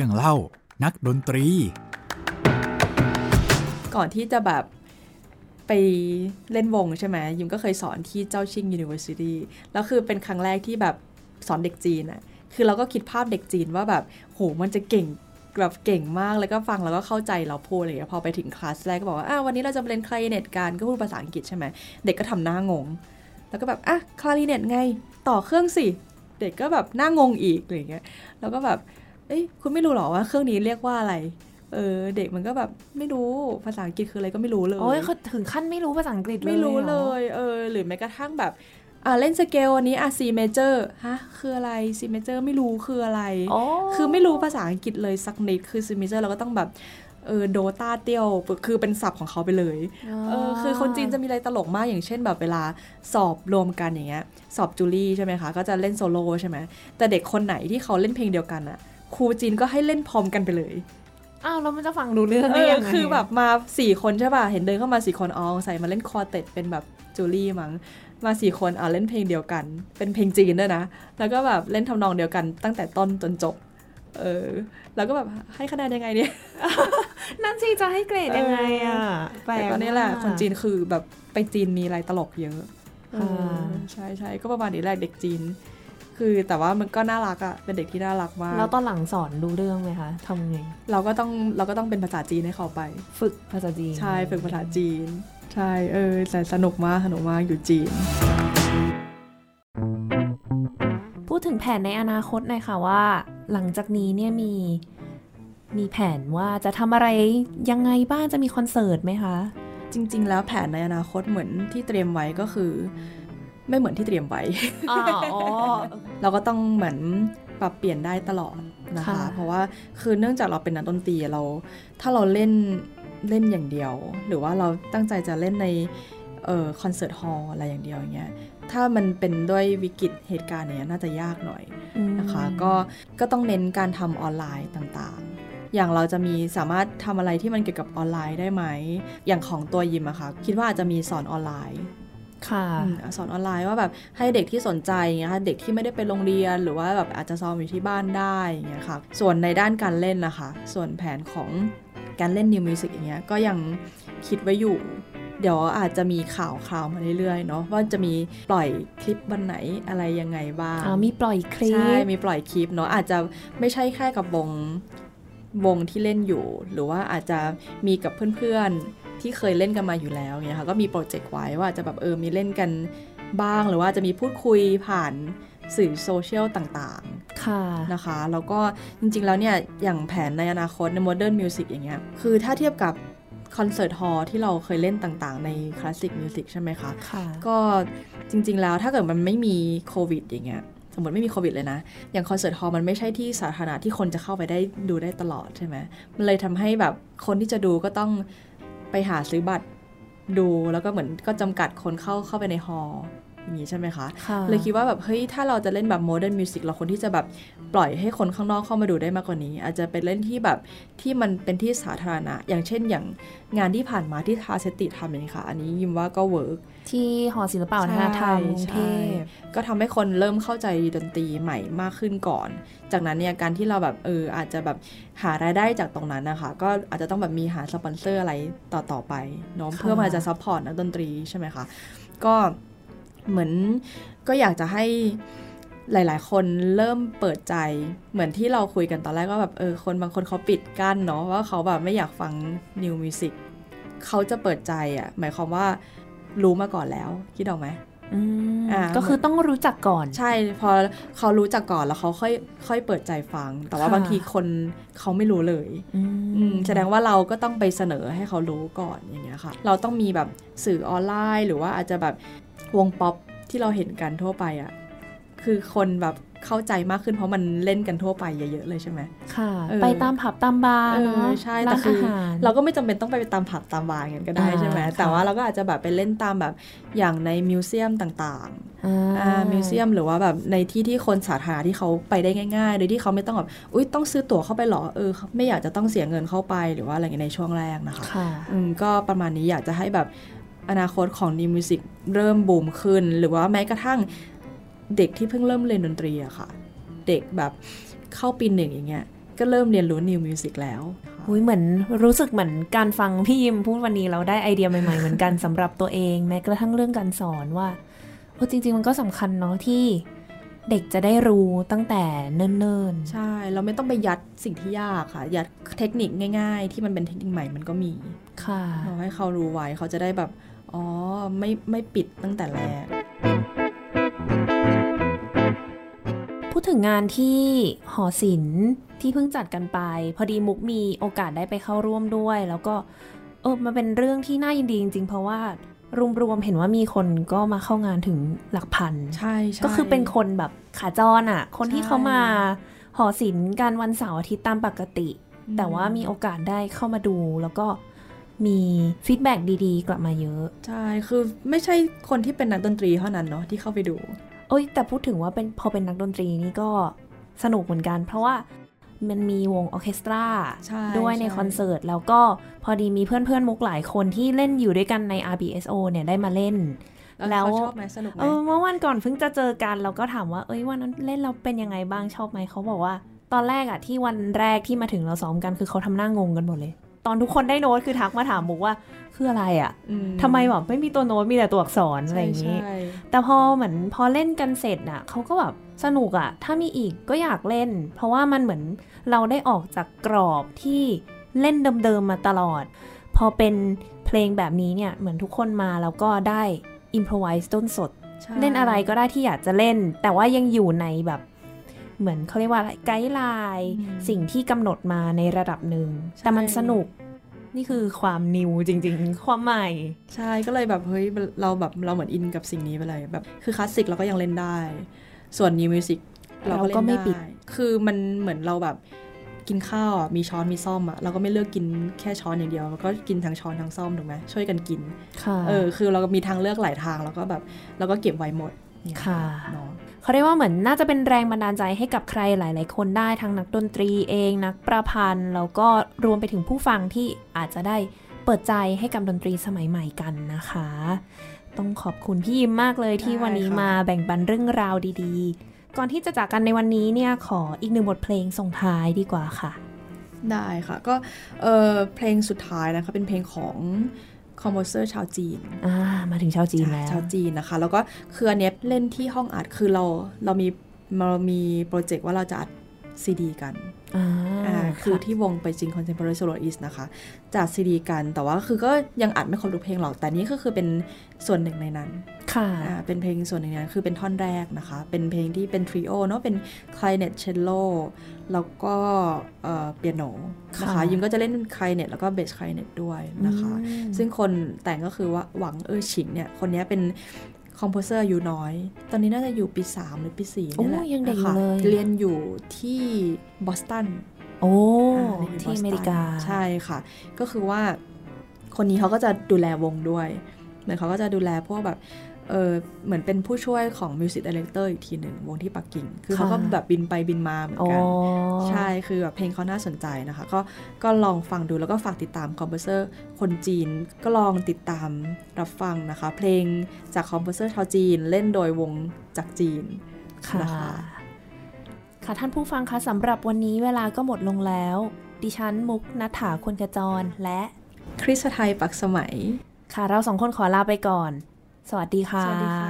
รื่องเล่า นักดนตรี ก่อนที่จะแบบไปเล่นวงใช่ไหมยิมก็เคยสอนที่เจ้าชิง University แล้วคือเป็นครั้งแรกที่แบบสอนเด็กจีนอะคือเราก็คิดภาพเด็กจีนว่าแบบโหมันจะเก่งแบบเก่งมากแล้วก็ฟังแล้วก็เข้าใจเราพูดอะไรอย่างเงี้ยพอไปถึงคลาสแรกก็บอกว่าอะวันนี้เราจะเรียนคลาริเนตกันก็พูดภาษาอังกฤษใช่ไหมเด็กก็ทำหน้างง แล้วก็แบบอะคลาริเนตไงต่อเครื่องสิ เด็กก็แบบหน้างงอีกอะไรเงี้ยแล้วก็แบบ เอ้ยคุณไม่รู้หรอว่าเครื่องนี้เรียกว่าอะไร เออ เด็กมันก็แบบไม่รู้ภาษาอังกฤษคืออะไรก็ไม่รู้เลยโอ้ยเขาถึงขั้นไม่รู้ภาษาอังกฤษเลยไม่รู้หเลอยเออ หรือแม้กระทั่งแบบอ่าเล่นสเกลอันนี้อะ C major ฮะ คืออะไร C major ไม่รู้คืออะไรโอ้คือไม่รู้ภาษาอังกฤษเลยสักนิด คือ C major เราก็ต้องแบบ เออโดตาเตียว คือเป็นศัพท์ของเขาไปเลย เออ คือคนจีนจะมีอะไรตลกมากอย่างเช่นแบบเวลาสอบรวมกันอย่างเงี้ย สอบจูลี่ใช่ไหมคะ ก็จะเล่นโซโล่ใช่ไหม แต่เด็กคนไหนที่เขาเล่นเพลงเดียวกันอะ ครูจีนก็ให้เล่นพร้อมกันไปเลยอ้าวแล้วมันจะฟังรู้เรื่องเอได้อยังไงคือแบบมาสี่คนใช่ป่ะ เห็นเดินเข้ามาสี่คนอ๋อใส่มาเล่นคอเต็ดเป็นแบบจูลี่มั้งมาสี่คนอะเล่นเพลงเดียวกัน เป็นเพลงจีนด้วยนะ แล้วก็แบบเล่นทำนองเดียวกันตั้งแต่ต้นจนจบ เออ แล้วก็แบบให้คะแนนยังไงเนี่ย นั่นสิจะให้เกรดยังไงอะแปลแต่กตอนนี้แหละมากคนจีนคือแบบไปจีนมีอะไรตลกเยอะเออค่ะใช่ใช่ก็ประมาณนี้แหละเด็กจีน คือแต่ว่ามันก็น่ารักอะเป็นเด็กที่น่ารักมาก แล้วตอนหลังสอนรู้เรื่องไหมคะทำไง เราก็ต้องเราก็ต้องเป็นภาษาจีนให้เขาไป ฝึกภาษาจีน ใช่ฝึกภาษาจีน ใช่เออแต่สนุกมากสนุกมากอยู่จีน พูดถึงแผนในอนาคตหน่อยค่ะว่า หลังจากนี้เนี่ยมีมีแผนว่าจะทำอะไรยังไงบ้างจะมีคอนเสิร์ตไหมคะ จริง ๆ แล้วแผนในอนาคตเหมือนที่เตรียมไว้ก็คือ ไม่เหมือนที่เตรียมไว้อ๋อเราก็ต้องเหมือนปรับเปลี่ยนได้ตลอดนะคะค่ะเพราะว่าคือเนื่องจากเราเป็นนักดนตรีเรา ถ้าเราเล่นเล่นอย่างเดียว หรือว่าเราตั้งใจจะเล่นในเอ่อคอนเสิร์ตฮอลล์อะไรอย่างเดียวอย่างเงี้ยถ้ามันเป็นด้วยวิกฤตเหตุการณ์เนี้ยน่าจะยากหน่อยอืมนะคะ ก็ก็ต้องเน้นการทำออนไลน์ต่างๆ อย่างเราจะมีสามารถทำอะไรที่มันเกี่ยวกับออนไลน์ได้ไหม อย่างของตัวยิมอะค่ะคิดว่าอาจจะมีสอนออนไลน์ ค่ะอืมสอนออนไลน์ว่าแบบให้เด็กที่สนใจอย่างเงี้ยค่ะเด็กที่ไม่ได้ไปโรงเรียนหรือว่าแบบอาจจะซ้อมอยู่ที่บ้านได้อย่างเงี้ยค่ะส่วนในด้านการเล่นนะคะ ส่วนแผนของการเล่น new music อย่างเงี้ยก็ยังคิดไว้อยู่ เดี๋ยวอาจจะมีข่าวคราวมาเรื่อยๆเนาะว่าจะมีปล่อยคลิปวันไหนอะไรยังไงบ้างอ่ามีปล่อยคลิปใช่มีปล่อยคลิปเนาะอาจจะไม่ใช่แค่กับวงวงที่เล่นอยู่ หรือว่าอาจจะมีกับเพื่อนๆ ที่เคยเล่นกันมาอยู่แล้วเนี่ยค่ะก็มีโปรเจกต์ไว้ว่าจะแบบเออมีเล่นกันบ้างหรือว่าจะมีพูดคุยผ่านสื่อโซเชียลต่างค่ะๆนะคะ แล้วก็จริงๆ แล้วเนี่ย อย่างแผนในอนาคตใน modern music อย่างเงี้ย คือถ้าเทียบกับconcert hall ที่เราเคยเล่นต่างๆ ใน classic music ใช่ไหมคะ ค่ะ ก็จริงๆ แล้วถ้าเกิดมันไม่มีโควิดอย่างเงี้ย สมมติไม่มีโควิดเลยนะ อย่าง concert hall มันไม่ใช่ที่สาธารณะที่คนจะเข้าไปได้ดูได้ตลอดใช่ไหมมันเลยทำให้แบบคนที่จะดูก็ต้อง ไปหาซื้อบัตรดูแล้วก็เหมือนก็จำกัดคนเข้าเข้าไปใน hall อย่างนี้ใช่ไหมคะค่ะเลยคิดว่าแบบเฮ้ยถ้าเราจะเล่นแบบ modern music เราควรที่จะแบบปล่อยให้คนข้างนอกเข้ามาดูได้มากกว่านี้ อาจจะเป็นเล่นที่แบบที่มันเป็นที่สาธารณะ อย่างเช่นอย่างงานที่ผ่านมาที่ทาเซติทำอย่างนี้ค่ะ อันนี้ยิมว่าก็ work ที่หอศิลปะวัฒนธรรมกรุงเทพก็ทำให้คนเริ่มเข้าใจดนตรีใหม่มากขึ้นก่อน จากนั้นเนี่ยการที่เราแบบเอออาจจะแบบหารายได้จากตรงนั้นนะคะก็อาจจะต้องแบบมีหาสปอนเซอร์อะไรต่อต่อไปเนาะค่ะเพื่อมาจะ support นักดนตรีใช่ไหมคะก็ เหมือนก็อยากจะให้หลาย ๆ คนเริ่มเปิดใจเหมือนที่เราคุยกันตอนแรกก็แบบเออคนบางคนเขาปิดกั้นเนาะว่าเขาแบบไม่อยากฟังนิวมิวสิกเขาจะเปิดใจอะ่ะ หมายความว่ารู้มาก่อนแล้วคิดออกไหมอืมอ่าก็คือต้องรู้จักก่อน ใช่ พอเขารู้จักก่อนแล้วเขาค่อยค่อยเปิดใจฟัง แต่ว่าค่ะบางทีคนเขาไม่รู้เลยอืมอืมแสดงว่าเราก็ต้องไปเสนอให้เขารู้ก่อนอย่างเงี้ยค่ะ เราต้องมีแบบสื่อออนไลน์ หรือว่าอาจจะแบบ วงป๊อปที่เราเห็นกันทั่วไปอะ่ะคือคนแบบเข้าใจมากขึ้นเพราะมันเล่นกันทั่วไปเยอะๆเลยใช่ไหมค่ะเออไปตามผับตามบาร์เอเนาะอใช่แต่ร้านคือาอหารเราก็ไม่จำเป็นต้องไปตามผับตามบาร์อย่างนั้นก็ได้อ่าใช่ไหมค่ะแต่ว่าเราก็อาจจะแบบไปเล่นตามแบบอย่างใน museum ต่างๆอ่าอ่า museumหรือว่าแบบในที่ที่คนสาธารณะที่เขาไปได้ง่ายๆ โดยที่เขาไม่ต้องแบบอุ้ยต้องซื้อตั๋วเข้าไปเหรอเออไม่อยากจะต้องเสียเงินเข้าไปหรือว่าอะไรอย่างเงี้ยในช่วงแรกนะคะค่ะอืมก็ประมาณนี้อยากจะให้แบบ อนาคตของนิวมิวสิกเริ่มบูมขึ้น หรือว่าแม้กระทั่งเด็กที่เพิ่งเริ่มเรียนดนตรีอะค่ะ เด็กแบบเข้าปีหนึ่งอย่างเงี้ยก็เริ่มเรียนรู้ new music แล้วค่ะหุยเหมือนรู้สึกเหมือนการฟังพี่ยิมพูดวันนี้เราได้ไอเดียใหม่ๆ เหมือนกันสำหรับตัวเองแม้กระทั่งเรื่องการสอนว่าโอ้จริง ๆ มันก็สำคัญเนาะที่เด็กจะได้รู้ตั้งแต่เนิ่นใช่ เราไม่ต้องไปยัดสิ่งที่ยากค่ะ ยัดเทคนิคง่าย ๆ ที่มันเป็นเทคนิคใหม่มันก็มีๆค่ะเราให้เขารู้ไว้เขาจะได้แบบ อ๋อ ไม่ไม่ปิดตั้งแต่แรก พูดถึงงานที่หอศิลป์ที่เพิ่งจัดกันไป พอดีมุกมีโอกาสได้ไปเข้าร่วมด้วย แล้วก็เออมันเป็นเรื่องที่น่ายินดีจริงๆ เพราะว่ารวมๆเห็นว่ามีคนก็มาเข้างานถึงหลักพัน ใช่ใช่ก็คือเป็นคนแบบขาจรอะ คนที่ใช่เขามาหอศิลป์การวันเสาร์อาทิตย์ตามปกติอืมแต่ว่ามีโอกาสได้เข้ามาดูแล้วก็ มี feedback ดีๆ กลับมาเยอะ ใช่ คือไม่ใช่คนที่เป็นนักดนตรีเท่านั้นเนาะที่เข้าไปดูเอ้ยแต่พูดถึงว่าเป็นพอเป็นนักดนตรีนี่ก็สนุกเหมือนกัน เพราะว่ามันมีวงออร์เคสตราใช่ด้วยในใช่คอนเสิร์ต แล้วก็พอดีมีเพื่อนๆมุกหลายคนที่เล่นอยู่ด้วยกันใน RBSO เนี่ยได้มาเล่น แล้วแล้วเขาชอบไหมสนุกไหมเออเมื่อวันก่อนเพิ่งจะเจอกันเราก็ถามว่า เอ้ยวันนั้นเล่นเราเป็นยังไงบ้างชอบไหมเขาบอกว่า ตอนแรกอะที่วันแรกที่มาถึงเราซ้อมกันคือเขาทำหน้างงกันหมดเลย ตอนทุกคนได้โน้ตคือทักมาถามมุกว่าคืออะไรอะอืทำไมแบบไม่มีตัวโน้ตมีแต่ตัวอักษรอะไรอย่างนี้ใช่แต่พอเหมือนพอเล่นกันเสร็จน่ะเขาก็แบบสนุกอะถ้ามีอีกก็อยากเล่น เพราะว่ามันเหมือนเราได้ออกจากกรอบที่เล่นเดิมๆมาตลอด พอเป็นเพลงแบบนี้เนี่ยเหมือนทุกคนมาแล้วก็ได้อิมพรไวส์ต้นสดใช่เล่นอะไรก็ได้ที่อยากจะเล่น แต่ว่ายังอยู่ในแบบ เหมือนเขาเรียกว่าอะไรไกด์ไลน์อืมสิ่งที่กำหนดมาในระดับหนึ่งใช่แต่มันสนุกนี่คือความนิวจริง ๆ ความใหม่ ใช่ก็เลยแบบเฮ้ยเราแบบเราเหมือนอินกับสิ่งนี้ไปเลยแบบคือคลาสสิกเราก็ยังเล่นได้ ส่วน new music เราก็เล่เราก็นไม่ปิดได้คือมันเหมือนเราแบบกินข้าวอะมีช้อนมีซ่อมอะเราก็ไม่เลือกกินแค่ช้อนอย่างเดียวเราก็กินทั้งช้อนทั้งซ่อมถูกไหมช่วยกันกินค่ะเออคือเราก็มีทางเลือกหลายทางแล้วก็แบบเราก็เก็บไว้หมดเนี่ยค่ะเนาะ เขาเรียกว่าเหมือนน่าจะเป็นแรงบันดาลใจให้กับใครหลาย ๆ คนได้ทั้งนักดนตรีเองนักประพันธ์ แล้วก็รวมไปถึงผู้ฟังที่อาจจะได้เปิดใจให้กับดนตรีสมัยใหม่กันนะคะ ต้องขอบคุณพี่ยิมมากเลยที่วันนี้มาแบ่งปันเรื่องราวดีๆ ก่อนที่จะจากกันในวันนี้เนี่ยขออีกหนึ่งบทเพลงส่งท้ายดีกว่าค่ะ ได้ค่ะก็เออเพลงสุดท้ายนะคะเป็นเพลงของ composer ชาวจีนอ่ามาถึงชาวจีนแล้วชาวจีนนะคะ แล้วก็คืออันเนี้ยเล่นที่ห้องอัดคือเราเรามีเรามีโปรเจกต์ว่าเราจะอัดซีดี กันอ่าอ่า คือที่วง Beijing Contemporary Soloist นะคะจัดซีดีกันแต่ว่าคือก็ยังอัดไม่ครบทุกเพลงหรอก แต่นี่ก็คือเป็นส่วนหนึ่งในนั้น ค่ะอ่าเป็นเพลงส่วนหนึ่งในนั้นคือเป็นท่อนแรกนะคะ เป็นเพลงที่เป็นทริโอเนาะเป็นคล r เน t เชลโลแล้วก็เอ่อเปียโนนะคะค่ะยิมก็จะเล่นคล r เน t แล้วก็ bass clarinet ด้วยนะคะอืมซึ่งคนแต่งก็คือว่าหวังเออฉิงเนี่ย คนเนี้ยเป็น composer อายุน้อย ตอนนี้น่าจะอยู่ปี 3 หรือปี4นี่แหละโอ้ยังเด็กอยู่นะคะเลย เรียนอยู่ที่บอสตัน โอ้อ่าเรียนอยู่ที่บอสตันอเมริกา ใช่ค่ะ ก็คือว่าคนนี้เขาก็จะดูแลวงด้วย เหมือนเขาก็จะดูแลพวกแบบ เออเหมือนเป็นผู้ช่วยของ music director อีกทีหนึ่งวงที่ปักกิ่ง คือเขาก็ค่ะแบบบินไปบินมาเหมือนอ๋อกัน ใช่คือแบบเพลงเขาน่าสนใจนะคะ ก็ก็ลองฟังดูแล้วก็ฝากติดตาม composer คนจีน ก็ลองติดตามรับฟังนะคะ เพลงจาก composer ชาวจีน เล่นโดยวงจากจีนค่ะนะคะค่ะท่านผู้ฟังคะสำหรับวันนี้เวลาก็หมดลงแล้ว ดิฉันมุกนัฐถาคนกระจรและ คริสไทยปักสมัย ค่ะเราสองคนขอลาไปก่อน สวัสดีค่ะ สวัสดีค่ะ「